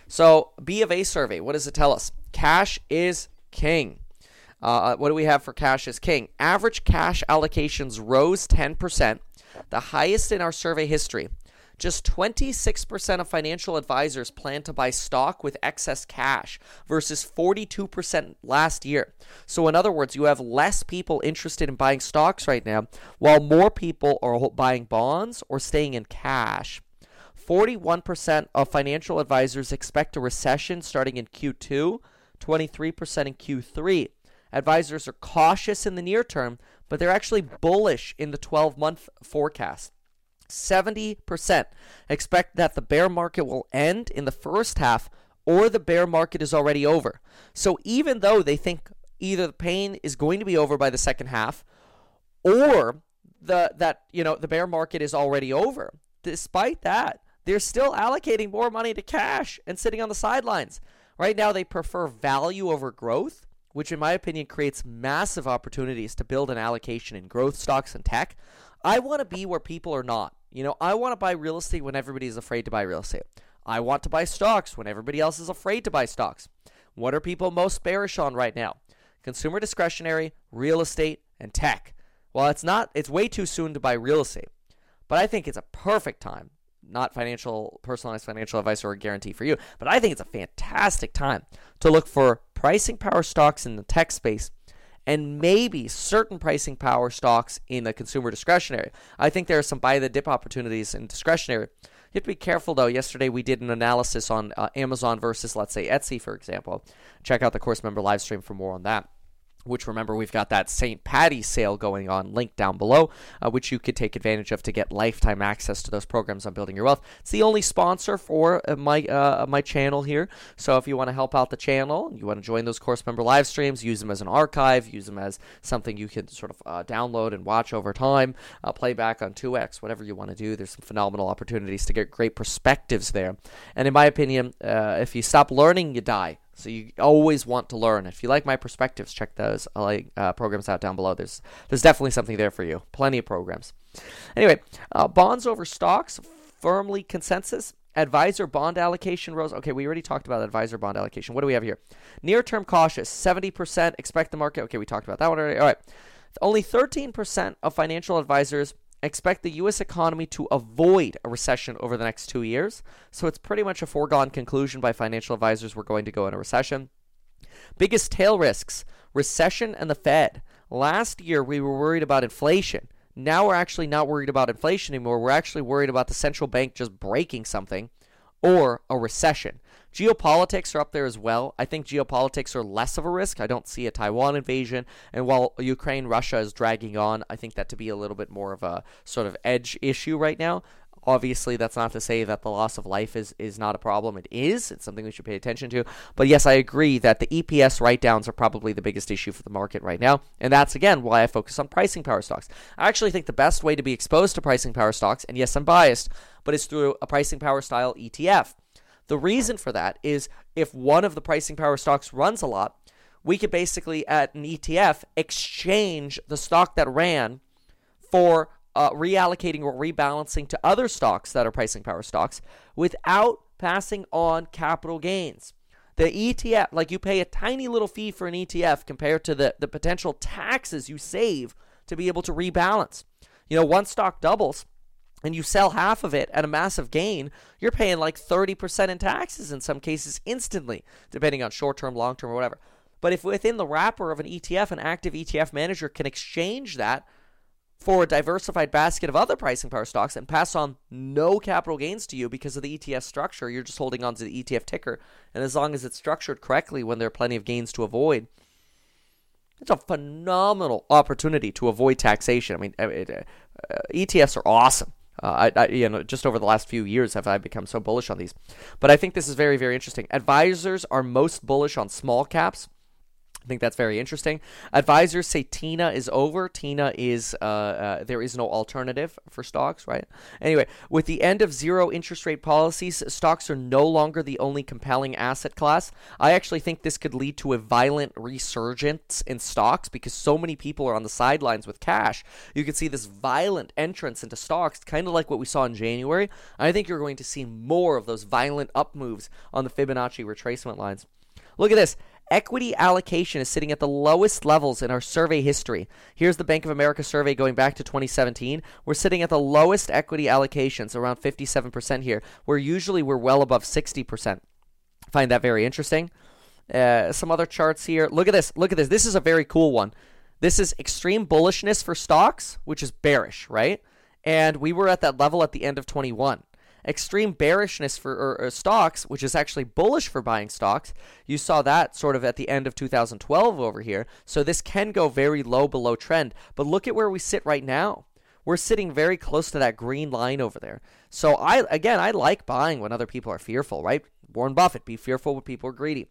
So B of A survey, what does it tell us? Cash is king. Uh, what do we have for cash is king? Average cash allocations rose 10%, the highest in our survey history. Just 26% of financial advisors plan to buy stock with excess cash versus 42% last year. So, in other words, you have less people interested in buying stocks right now, while more people are buying bonds or staying in cash. 41% of financial advisors expect a recession starting in Q2, 23% in Q3. Advisors are cautious in the near term, but they're actually bullish in the 12 month forecast. 70% expect that the bear market will end in the first half or the bear market is already over. So even though they think either the pain is going to be over by the second half or the that you know the bear market is already over, despite that, they're still allocating more money to cash and sitting on the sidelines. Right now, they prefer value over growth, which, in my opinion, creates massive opportunities to build an allocation in growth stocks and tech. I want to be where people are not. You know, I want to buy real estate when everybody's afraid to buy real estate. I want to buy stocks when everybody else is afraid to buy stocks. What are people most bearish on right now? Consumer discretionary, real estate, and tech. Well, it's not, it's way too soon to buy real estate. But I think it's a perfect time not financial personalized financial advice or a guarantee for you, but I think it's a fantastic time to look for pricing power stocks in the tech space and maybe certain pricing power stocks in the consumer discretionary. I think there are some buy the dip opportunities in discretionary. You have to be careful though. Yesterday we did an analysis on uh, Amazon versus let's say Etsy for example. Check out the course member live stream for more on that which remember we've got that St. Patty's sale going on, link down below, uh, which you could take advantage of to get lifetime access to those programs on building your wealth. It's the only sponsor for uh, my uh, my channel here. So if you want to help out the channel, you want to join those course member live streams, use them as an archive, use them as something you can sort of uh, download and watch over time, uh, play back on 2x, whatever you want to do. There's some phenomenal opportunities to get great perspectives there. And in my opinion, uh, if you stop learning, you die. So you always want to learn. If you like my perspectives, check those uh, programs out down below. There's there's definitely something there for you. Plenty of programs. Anyway, uh, bonds over stocks, firmly consensus. Advisor bond allocation rose. Okay, we already talked about advisor bond allocation. What do we have here? Near term cautious, 70% expect the market. Okay, we talked about that one already. All right. Only 13% of financial advisors expect the U.S. economy to avoid a recession over the next two years. So it's pretty much a foregone conclusion by financial advisors we're going to go in a recession. Biggest tail risks recession and the Fed. Last year, we were worried about inflation. Now we're actually not worried about inflation anymore. We're actually worried about the central bank just breaking something or a recession. Geopolitics are up there as well. I think geopolitics are less of a risk. I don't see a Taiwan invasion. And while Ukraine Russia is dragging on, I think that to be a little bit more of a sort of edge issue right now. Obviously, that's not to say that the loss of life is, is not a problem. It is. It's something we should pay attention to. But yes, I agree that the EPS write downs are probably the biggest issue for the market right now. And that's, again, why I focus on pricing power stocks. I actually think the best way to be exposed to pricing power stocks, and yes, I'm biased, but it's through a pricing power style ETF. The reason for that is if one of the pricing power stocks runs a lot, we could basically, at an ETF, exchange the stock that ran for uh, reallocating or rebalancing to other stocks that are pricing power stocks without passing on capital gains. The ETF, like you pay a tiny little fee for an ETF compared to the, the potential taxes you save to be able to rebalance. You know, one stock doubles and you sell half of it at a massive gain, you're paying like 30% in taxes in some cases instantly, depending on short term, long term, or whatever. But if within the wrapper of an ETF, an active ETF manager can exchange that for a diversified basket of other pricing power stocks and pass on no capital gains to you because of the ETF structure, you're just holding on to the ETF ticker. And as long as it's structured correctly when there are plenty of gains to avoid, it's a phenomenal opportunity to avoid taxation. I mean, it, uh, ETFs are awesome. Uh, I, I, you know, just over the last few years have I become so bullish on these. But I think this is very, very interesting. Advisors are most bullish on small caps. I think that's very interesting. Advisors say TINA is over. TINA is uh, uh, there is no alternative for stocks, right? Anyway, with the end of zero interest rate policies, stocks are no longer the only compelling asset class. I actually think this could lead to a violent resurgence in stocks because so many people are on the sidelines with cash. You can see this violent entrance into stocks, kind of like what we saw in January. I think you're going to see more of those violent up moves on the Fibonacci retracement lines. Look at this. Equity allocation is sitting at the lowest levels in our survey history. Here's the Bank of America survey going back to 2017. We're sitting at the lowest equity allocations, around 57% here, where usually we're well above 60%. Find that very interesting. Uh, some other charts here. Look at this. Look at this. This is a very cool one. This is extreme bullishness for stocks, which is bearish, right? And we were at that level at the end of 21 extreme bearishness for or, or stocks, which is actually bullish for buying stocks. You saw that sort of at the end of 2012 over here. So this can go very low below trend. But look at where we sit right now. We're sitting very close to that green line over there. So I again, I like buying when other people are fearful, right? Warren Buffett, be fearful when people are greedy.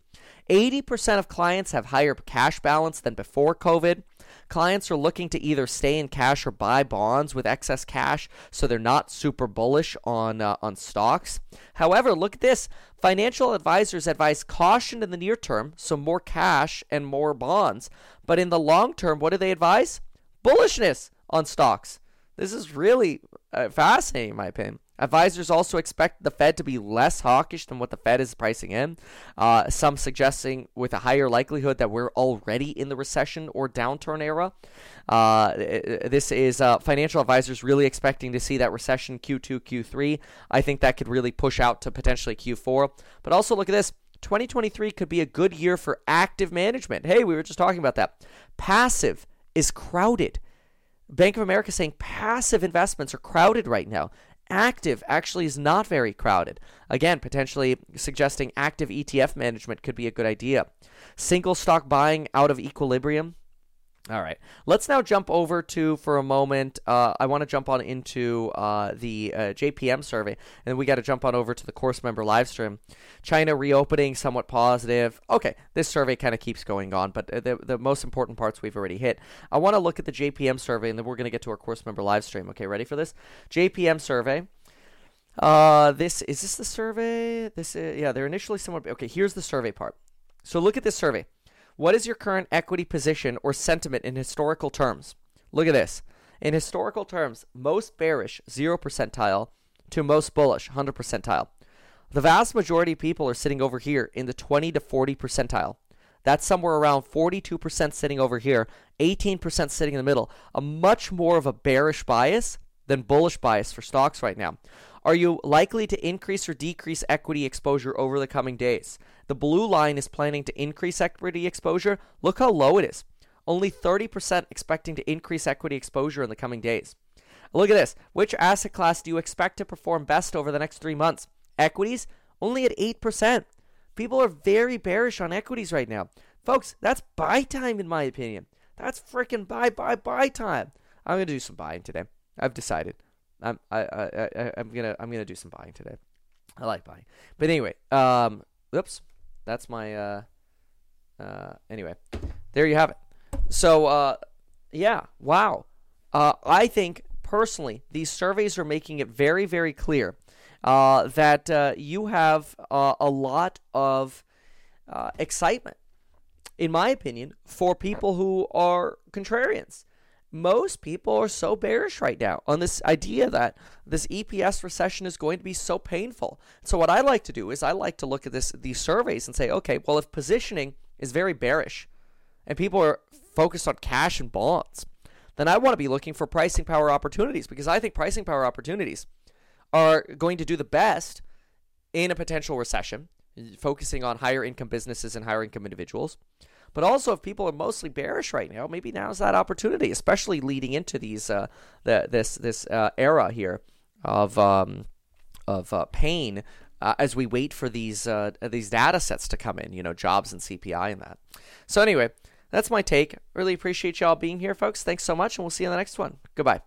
80% of clients have higher cash balance than before COVID. Clients are looking to either stay in cash or buy bonds with excess cash, so they're not super bullish on uh, on stocks. However, look at this. Financial advisors advise caution in the near term, so more cash and more bonds. But in the long term, what do they advise? Bullishness on stocks. This is really uh, fascinating, in my opinion. Advisors also expect the Fed to be less hawkish than what the Fed is pricing in. Uh, some suggesting with a higher likelihood that we're already in the recession or downturn era. Uh, this is uh, financial advisors really expecting to see that recession Q2, Q3. I think that could really push out to potentially Q4. But also look at this 2023 could be a good year for active management. Hey, we were just talking about that. Passive is crowded. Bank of America saying passive investments are crowded right now. Active actually is not very crowded. Again, potentially suggesting active ETF management could be a good idea. Single stock buying out of equilibrium all right. Let's now jump over to, for a moment, uh, I want to jump on into uh, the uh, JPM survey, and we got to jump on over to the course member live stream. China reopening, somewhat positive. Okay, this survey kind of keeps going on, but the, the most important parts we've already hit. I want to look at the JPM survey, and then we're going to get to our course member live stream. Okay, ready for this? JPM survey. Uh, this is this the survey? This is, yeah, they're initially somewhat okay. Here's the survey part. So look at this survey. What is your current equity position or sentiment in historical terms? Look at this. In historical terms, most bearish, 0 percentile, to most bullish, 100 percentile. The vast majority of people are sitting over here in the 20 to 40 percentile. That's somewhere around 42% sitting over here, 18% sitting in the middle. A much more of a bearish bias than bullish bias for stocks right now. Are you likely to increase or decrease equity exposure over the coming days? The blue line is planning to increase equity exposure. Look how low it is. Only 30% expecting to increase equity exposure in the coming days. Look at this. Which asset class do you expect to perform best over the next three months? Equities, only at 8%. People are very bearish on equities right now. Folks, that's buy time, in my opinion. That's freaking buy, buy, buy time. I'm going to do some buying today. I've decided. I'm I, I, I I'm gonna I'm gonna do some buying today. I like buying, but anyway, um, oops, that's my uh, uh, anyway, there you have it. So uh, yeah, wow. Uh, I think personally, these surveys are making it very very clear uh, that uh, you have uh, a lot of uh, excitement, in my opinion, for people who are contrarians most people are so bearish right now on this idea that this EPS recession is going to be so painful. So what I like to do is I like to look at this these surveys and say, okay, well if positioning is very bearish and people are focused on cash and bonds, then I want to be looking for pricing power opportunities because I think pricing power opportunities are going to do the best in a potential recession, focusing on higher income businesses and higher income individuals. But also, if people are mostly bearish right now, maybe now's that opportunity, especially leading into these uh, the, this this uh, era here of um, of uh, pain uh, as we wait for these uh, these data sets to come in. You know, jobs and CPI and that. So anyway, that's my take. Really appreciate y'all being here, folks. Thanks so much, and we'll see you in the next one. Goodbye.